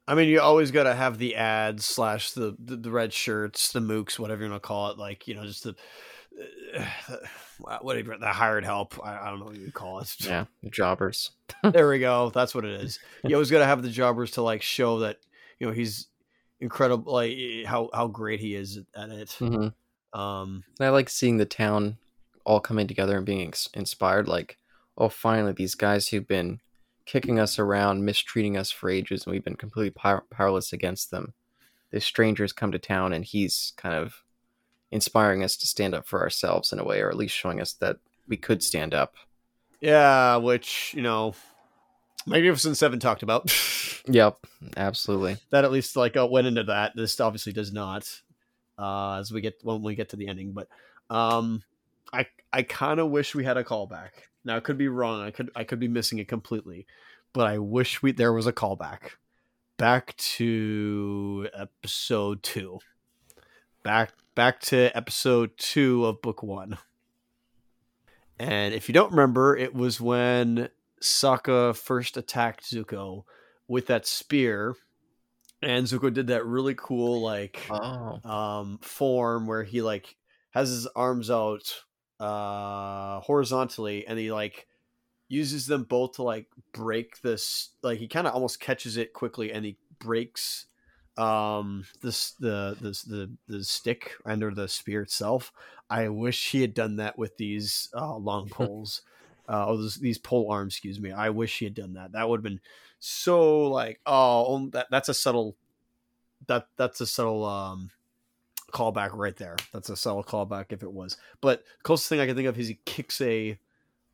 I mean, you always got to have the ads slash the, the the red shirts, the mooks, whatever you want to call it. Like you know, just the what the hired help. I, I don't know what you call it.
yeah, jobbers.
there we go. That's what it is. You always got to have the jobbers to like show that you know he's incredible, like how how great he is at it.
Mm-hmm.
Um,
And I like seeing the town all coming together and being ex- inspired. Like, oh, finally, these guys who've been kicking us around, mistreating us for ages, and we've been completely power- powerless against them. This stranger's come to town, and he's kind of inspiring us to stand up for ourselves in a way, or at least showing us that we could stand up.
yeah, which you know, Magnificent Seven talked about.
Yep, absolutely.
that at least like uh, went into that. This obviously does not, uh, as we get when we get to the ending. But um, I I kind of wish we had a callback. Now I could be wrong. I could I could be missing it completely, but I wish we there was a callback back to episode two. Back back to episode two of book one. And if you don't remember, it was when Sokka first attacked Zuko with that spear, and Zuko did that really cool like
Oh,
um form where he like has his arms out uh horizontally and he like uses them both to like break this like he kind of almost catches it quickly and he breaks um this the this the the stick under the spear itself. I wish he had done that with these uh long poles uh or those, these pole arms excuse me. I wish he had done that. That would have been so like oh um, that, that's a subtle that that's a subtle um callback right there. That's a subtle callback if it was. But closest thing i can think of is he kicks a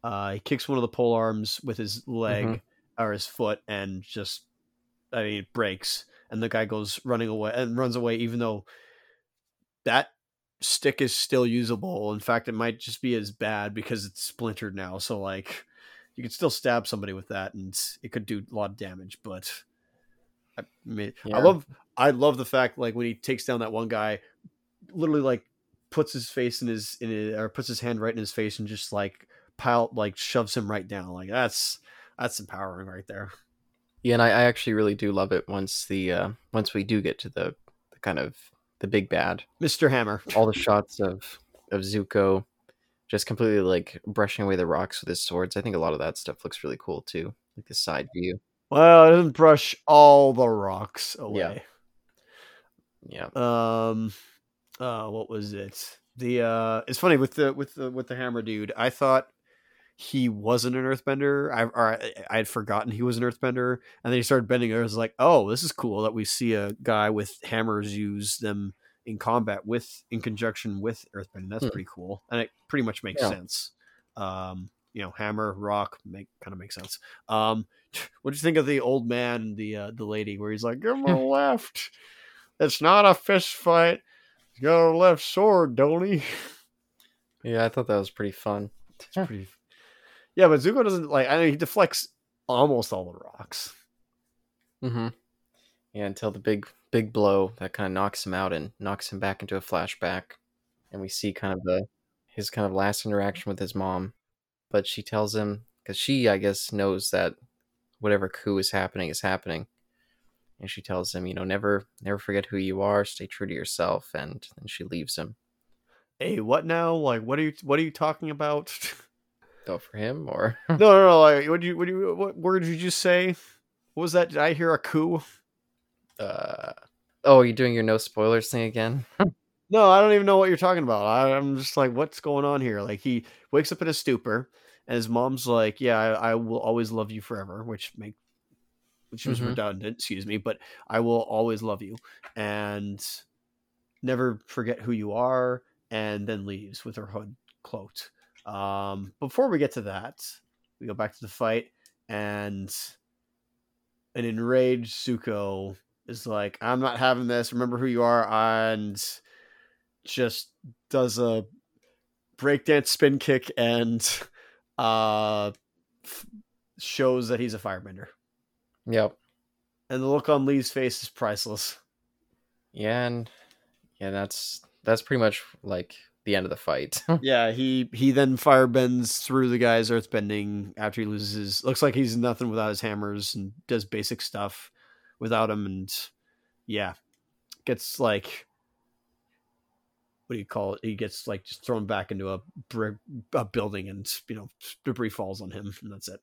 uh he kicks one of the pole arms with his leg
Mhm.
or his foot and just i mean it breaks. And the guy goes running away and runs away even though that stick is still usable. In fact it might just be as bad because it's splintered now so like you could still stab somebody with that and it could do a lot of damage but i mean i love i love the fact like when he takes down that one guy literally like puts his face in his in or puts his hand right in his face and just like pile like shoves him right down like that's that's empowering right there.
Yeah, and I, I actually really do love it once the uh, once we do get to the, the kind of the big bad.
mr hammer
all the shots of of Zuko just completely like brushing away the rocks with his swords. I think a lot of that stuff looks really cool too, like the side view.
well it doesn't brush all the rocks away
Yeah, yeah.
um uh what was it the uh it's funny with the with the with the hammer dude i thought he wasn't an earthbender i or i, I had forgotten he was an earthbender and then he started bending it I was like oh this is cool that we see a guy with hammers use them in combat with in conjunction with earthbending that's
Hmm.
pretty cool and it pretty much makes
Yeah.
sense um you know hammer rock make kind of makes sense um what do you think of the old man and the uh, the lady where he's like give him a left it's not a fist fight. He's got a left sword, don't he?
yeah, I thought that was pretty fun.
It's pretty. Yeah, but Zuko doesn't like. I mean, he deflects almost all the rocks.
Mm-hmm. Yeah, until the big big blow that kind of knocks him out and knocks him back into a flashback, and we see kind of the his kind of last interaction with his mom. But she tells him because she, I guess, knows that whatever coup is happening is happening, and she tells him, you know, never never forget who you are, stay true to yourself, and then she leaves him.
Hey, what now? Like, what are you what are you talking about?
Go for him or
no, no, no. Like, what do you what do you what word did you just say? What was that? Did I hear a coup?
uh oh, you doing your no spoilers thing again?
No, I don't even know what you're talking about. I, I'm just like, what's going on here? Like, he wakes up in a stupor, and his mom's like, "Yeah, I, I will always love you forever," which make which was
Mhm.
redundant. Excuse me, but I will always love you and never forget who you are. And then leaves with her hood cloaked. Um, before we get to that, we go back to the fight, and an enraged Zuko is like, "I'm not having this. Remember who you are," and just does a breakdance spin kick and uh f- shows that he's a firebender.
Yep.
And the look on Lee's face is priceless.
Yeah, and yeah, that's that's pretty much like the end of the fight.
Yeah, he he then firebends through the guy's earthbending after he loses his looks like he's nothing without his hammers and does basic stuff without him and yeah. Gets like what do you call it? He gets like just thrown back into a brick a building and you know debris falls on him and that's it.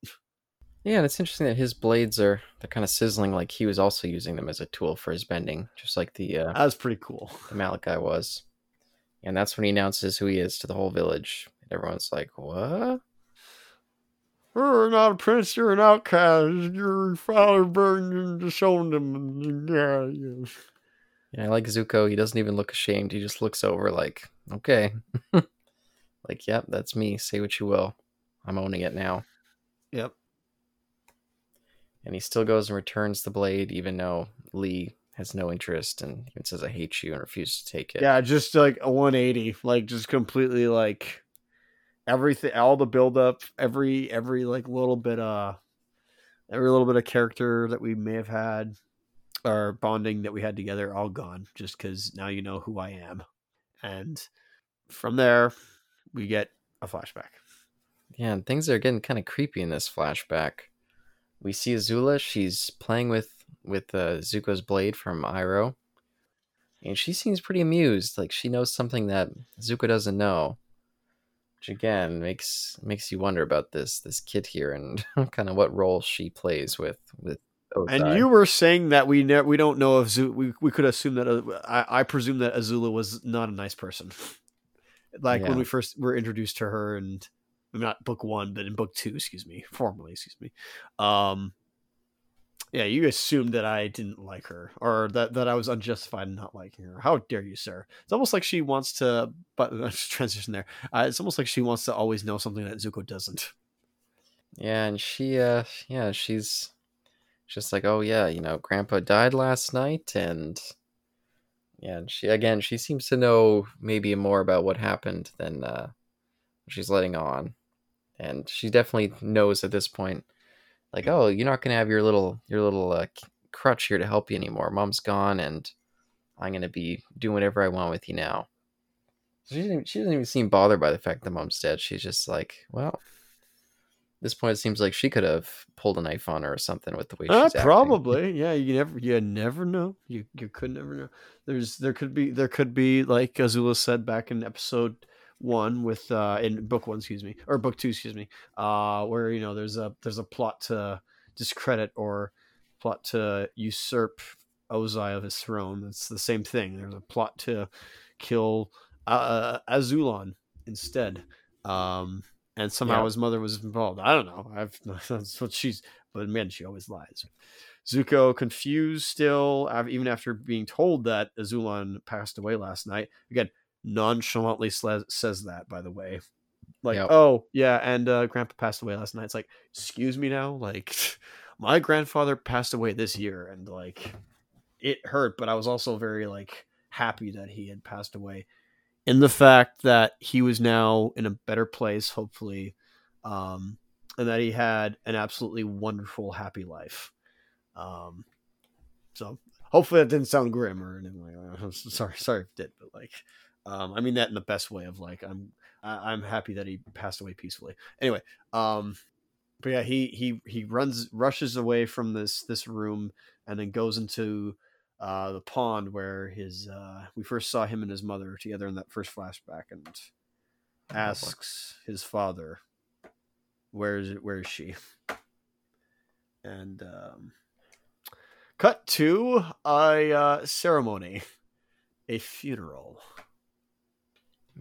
yeah, and it's interesting that his blades are they're kind of sizzling like he was also using them as a tool for his bending, just like the uh
That was pretty cool.
the Malachi was. And that's when he announces who he is to the whole village. And everyone's like, What?
You're not a prince, you're an outcast. Your father burned you and disowned him. Yeah, yeah.
Yeah, I like Zuko. He doesn't even look ashamed. He just looks over like, okay. like, yep, that's me. Say what you will. I'm owning it now.
Yep.
And he still goes and returns the blade, even though Lee has no interest and even says, I hate you and refuses to take it.
Yeah, just like a 180, like just completely like everything, all the build up, every every like little bit uh every little bit of character that we may have had or bonding that we had together, all gone. Just because now you know who I am, and from there we get a flashback.
Yeah, and things are getting kind of creepy in this flashback. We see Azula. She's playing with with uh, Zuko's blade from Iroh, and she seems pretty amused. Like she knows something that Zuko doesn't know, which again makes makes you wonder about this this kid here and kind of what role she plays with with.
And you were saying that we ne- we don't know if Zu- we we could assume that uh, I I presume that Azula was not a nice person. like when we first were introduced to her and not book one, but in book two, excuse me, formally, excuse me. Um, yeah, you assumed that I didn't like her or that that I was unjustified in not liking her. How dare you, sir? It's almost like she wants to, but let's transition there. Uh, it's almost like she wants to always know something that Zuko doesn't.
Yeah, and she uh yeah, she's just like, "Oh yeah, you know, grandpa died last night and yeah, and she again, she seems to know maybe more about what happened than uh she's letting on. And she definitely knows at this point like, "Oh, you're not going to have your little your little uh, crutch here to help you anymore. Mom's gone and I'm going to be doing whatever I want with you now." She doesn't, even- she doesn't even seem bothered by the fact that mom's dead. She's just like, well, this point, it seems like she could have pulled a knife on her or something with the way
Uh,
she's acting.
probably, yeah. You never, you never know. You you could never know. There's there could be there could be like Azula said back in episode one with uh in book one, excuse me, or book two, excuse me, uh where you know there's a there's a plot to discredit or plot to usurp Ozai of his throne. It's the same thing. There's a plot to kill uh, Azulon instead. Um, and somehow
Yeah.
his mother was involved. I don't know. I've that's what she's. But man, she always lies. Zuko confused still, even after being told that Azulon passed away last night. Again, nonchalantly sla- says that. By the way, like,
Yep.
oh yeah, and uh, Grandpa passed away last night. It's like, excuse me now, like, my grandfather passed away this year, and like, it hurt, but I was also very like happy that he had passed away in the fact that he was now in a better place, hopefully, um, and that he had an absolutely wonderful, happy life. Um, so hopefully that didn't sound grim or anything like that. I'm sorry, sorry if it did, but like, um, I mean that in the best way of like, I'm, I'm happy that he passed away peacefully. Anyway, um, but yeah, he he he runs rushes away from this this room and then goes into uh, the pond where his uh, we first saw him and his mother together in that first flashback, and asks his father, "Where is it? Where is she?" And um, cut to a uh, ceremony, a funeral.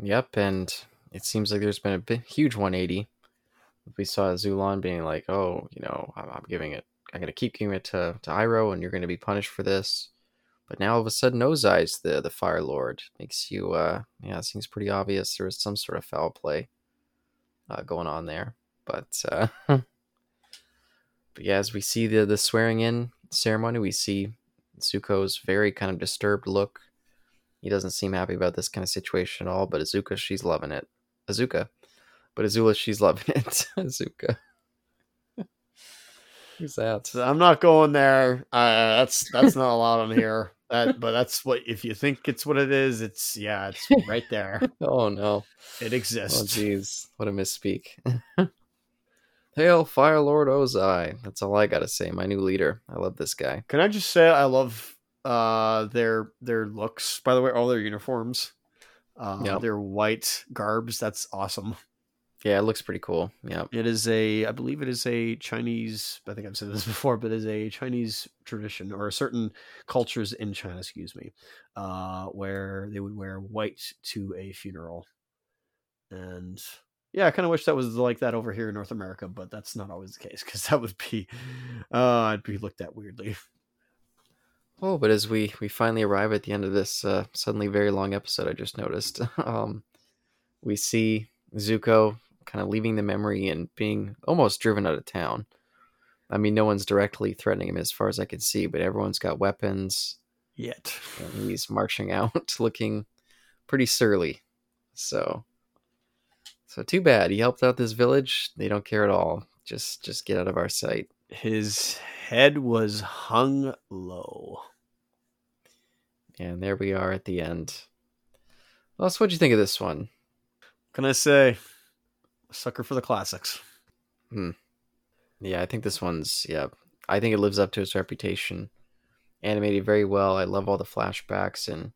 Yep, and it seems like there's been a big, huge 180. We saw Zulon being like, "Oh, you know, I'm, I'm giving it. I'm gonna keep giving it to to Iroh, and you're gonna be punished for this." But now all of a sudden, Ozai's the the Fire Lord. Makes you, uh, yeah, it seems pretty obvious there was some sort of foul play uh, going on there. But, uh, but yeah, as we see the the swearing in ceremony, we see Zuko's very kind of disturbed look. He doesn't seem happy about this kind of situation at all. But Azuka, she's loving it. Azuka, but Azula, she's loving it. Azuka. Who's that?
I'm not going there. Uh, that's that's not allowed on here. That, but that's what if you think it's what it is. It's yeah, it's right there.
oh no,
it exists.
oh jeez, what a misspeak. Hail, Fire Lord Ozai. That's all I gotta say. My new leader. I love this guy.
Can I just say I love uh their their looks. By the way, all their uniforms, uh,
Yep.
their white garbs. That's awesome.
Yeah, it looks pretty cool. Yeah.
It is a, I believe it is a Chinese. I think I've said this before, but it is a Chinese tradition or certain cultures in China, excuse me, uh, where they would wear white to a funeral. And yeah, I kind of wish that was like that over here in North America, but that's not always the case because that would be, uh, I'd be looked at weirdly.
Oh, but as we we finally arrive at the end of this uh, suddenly very long episode, I just noticed, um, we see Zuko kind of leaving the memory and being almost driven out of town. I mean, no one's directly threatening him as far as I can see, but everyone's got weapons.
Yet.
and he's marching out looking pretty surly. So so too bad. He helped out this village. They don't care at all. Just just get out of our sight.
His head was hung low.
And there we are at the end. Well, what'd you think of this one?
Can I say, sucker for the classics? Hmm.
Yeah, I think this one's yeah. I think it lives up to its reputation. Animated very well. I love all the flashbacks and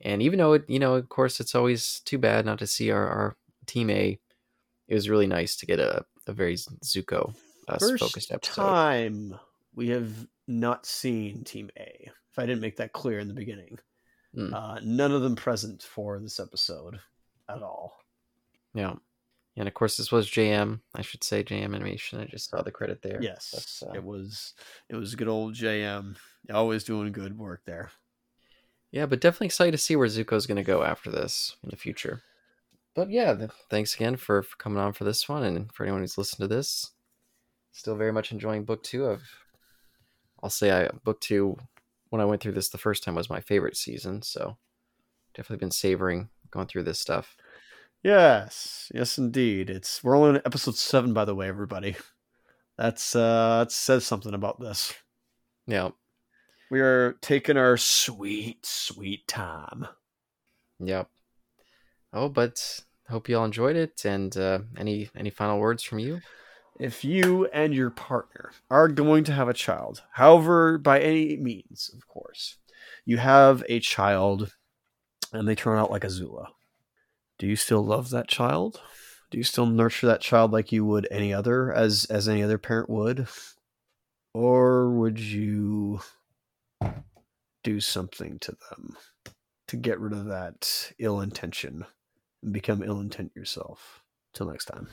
and even though it you know, of course it's always too bad not to see our, our team A, it was really nice to get a, a very Zuko uh, focused episode.
time we have not seen Team A. If I didn't make that clear in the beginning,
Hmm.
uh, none of them present for this episode at all.
Yeah. And of course, this was JM. I should say JM Animation. I just saw the credit there.
Yes,
uh,
it was. It was good old JM. Always doing good work there.
Yeah, but definitely excited to see where Zuko's going to go after this in the future. But yeah, th- thanks again for, for coming on for this one, and for anyone who's listened to this. Still very much enjoying book two. Of, I'll say I book two when I went through this the first time was my favorite season. So definitely been savoring going through this stuff.
Yes, yes, indeed. It's we're only on episode seven, by the way, everybody. That's uh, that says something about this.
Yeah,
We are taking our sweet, sweet time.
Yep. Oh, but hope you all enjoyed it. And uh, any any final words from you?
If you and your partner are going to have a child, however, by any means, of course, you have a child and they turn out like Azula, do you still love that child? Do you still nurture that child like you would any other, as as any other parent would, or would you do something to them to get rid of that ill intention and become ill intent yourself? Till next time.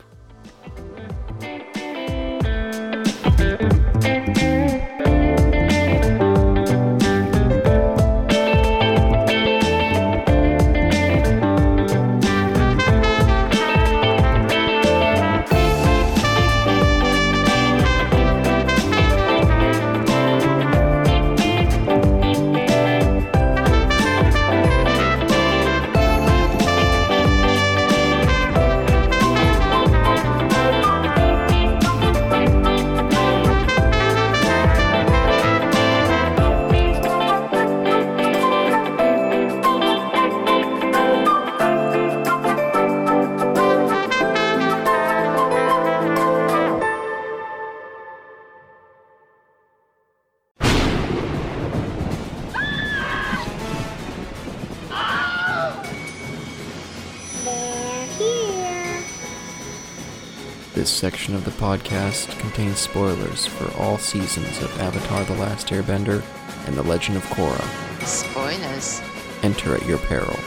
This section of the podcast contains spoilers for all seasons of Avatar The Last Airbender and The Legend of Korra.
Spoilers.
Enter at your peril.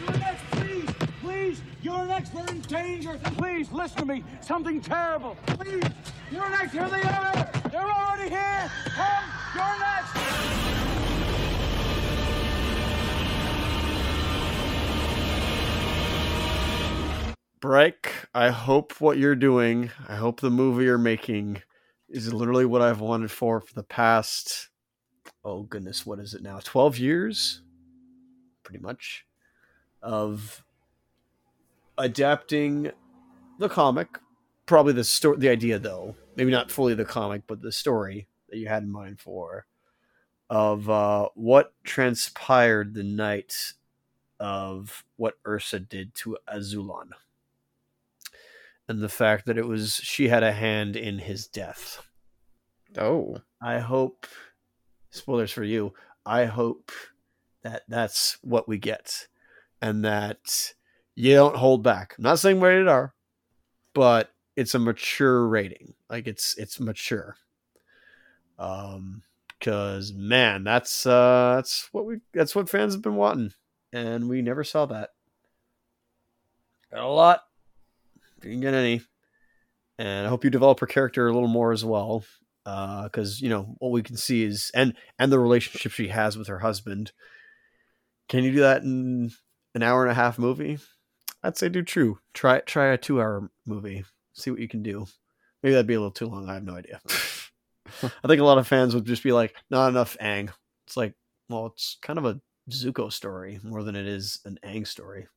You're next, please, please. You're next. We're in danger. Please listen to me. Something terrible.
Break. I hope what you're doing, I hope the movie you're making is literally what I've wanted for for the past oh goodness, what is it now? 12 years? Pretty much of adapting the comic, probably the story the idea though. Maybe not fully the comic, but the story that you had in mind for of uh, what transpired the night of what Ursa did to Azulon and the fact that it was she had a hand in his death.
Oh.
I hope spoilers for you. I hope that that's what we get and that you don't hold back. I'm not saying rated R, but it's a mature rating. Like it's it's mature. Um cuz man, that's uh that's what we that's what fans have been wanting and we never saw that. Got a lot get any. And I hope you develop her character a little more as well, because uh, you know what we can see is and and the relationship she has with her husband. Can you do that in an hour and a half movie? I'd say do true. Try try a two hour movie. See what you can do. Maybe that'd be a little too long. I have no idea. I think a lot of fans would just be like, not enough Aang. It's like, well, it's kind of a Zuko story more than it is an Aang story.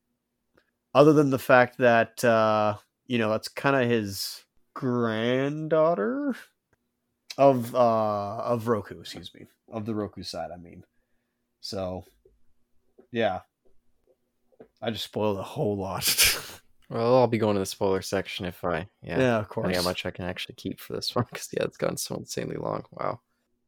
Other than the fact that uh, you know, that's kind of his granddaughter of uh of Roku, excuse me, of the Roku side. I mean, so yeah, I just spoiled a whole lot.
Well, I'll be going to the spoiler section if I, yeah,
yeah, of
I
course.
how much I can actually keep for this one because yeah, it's gone so insanely long. Wow.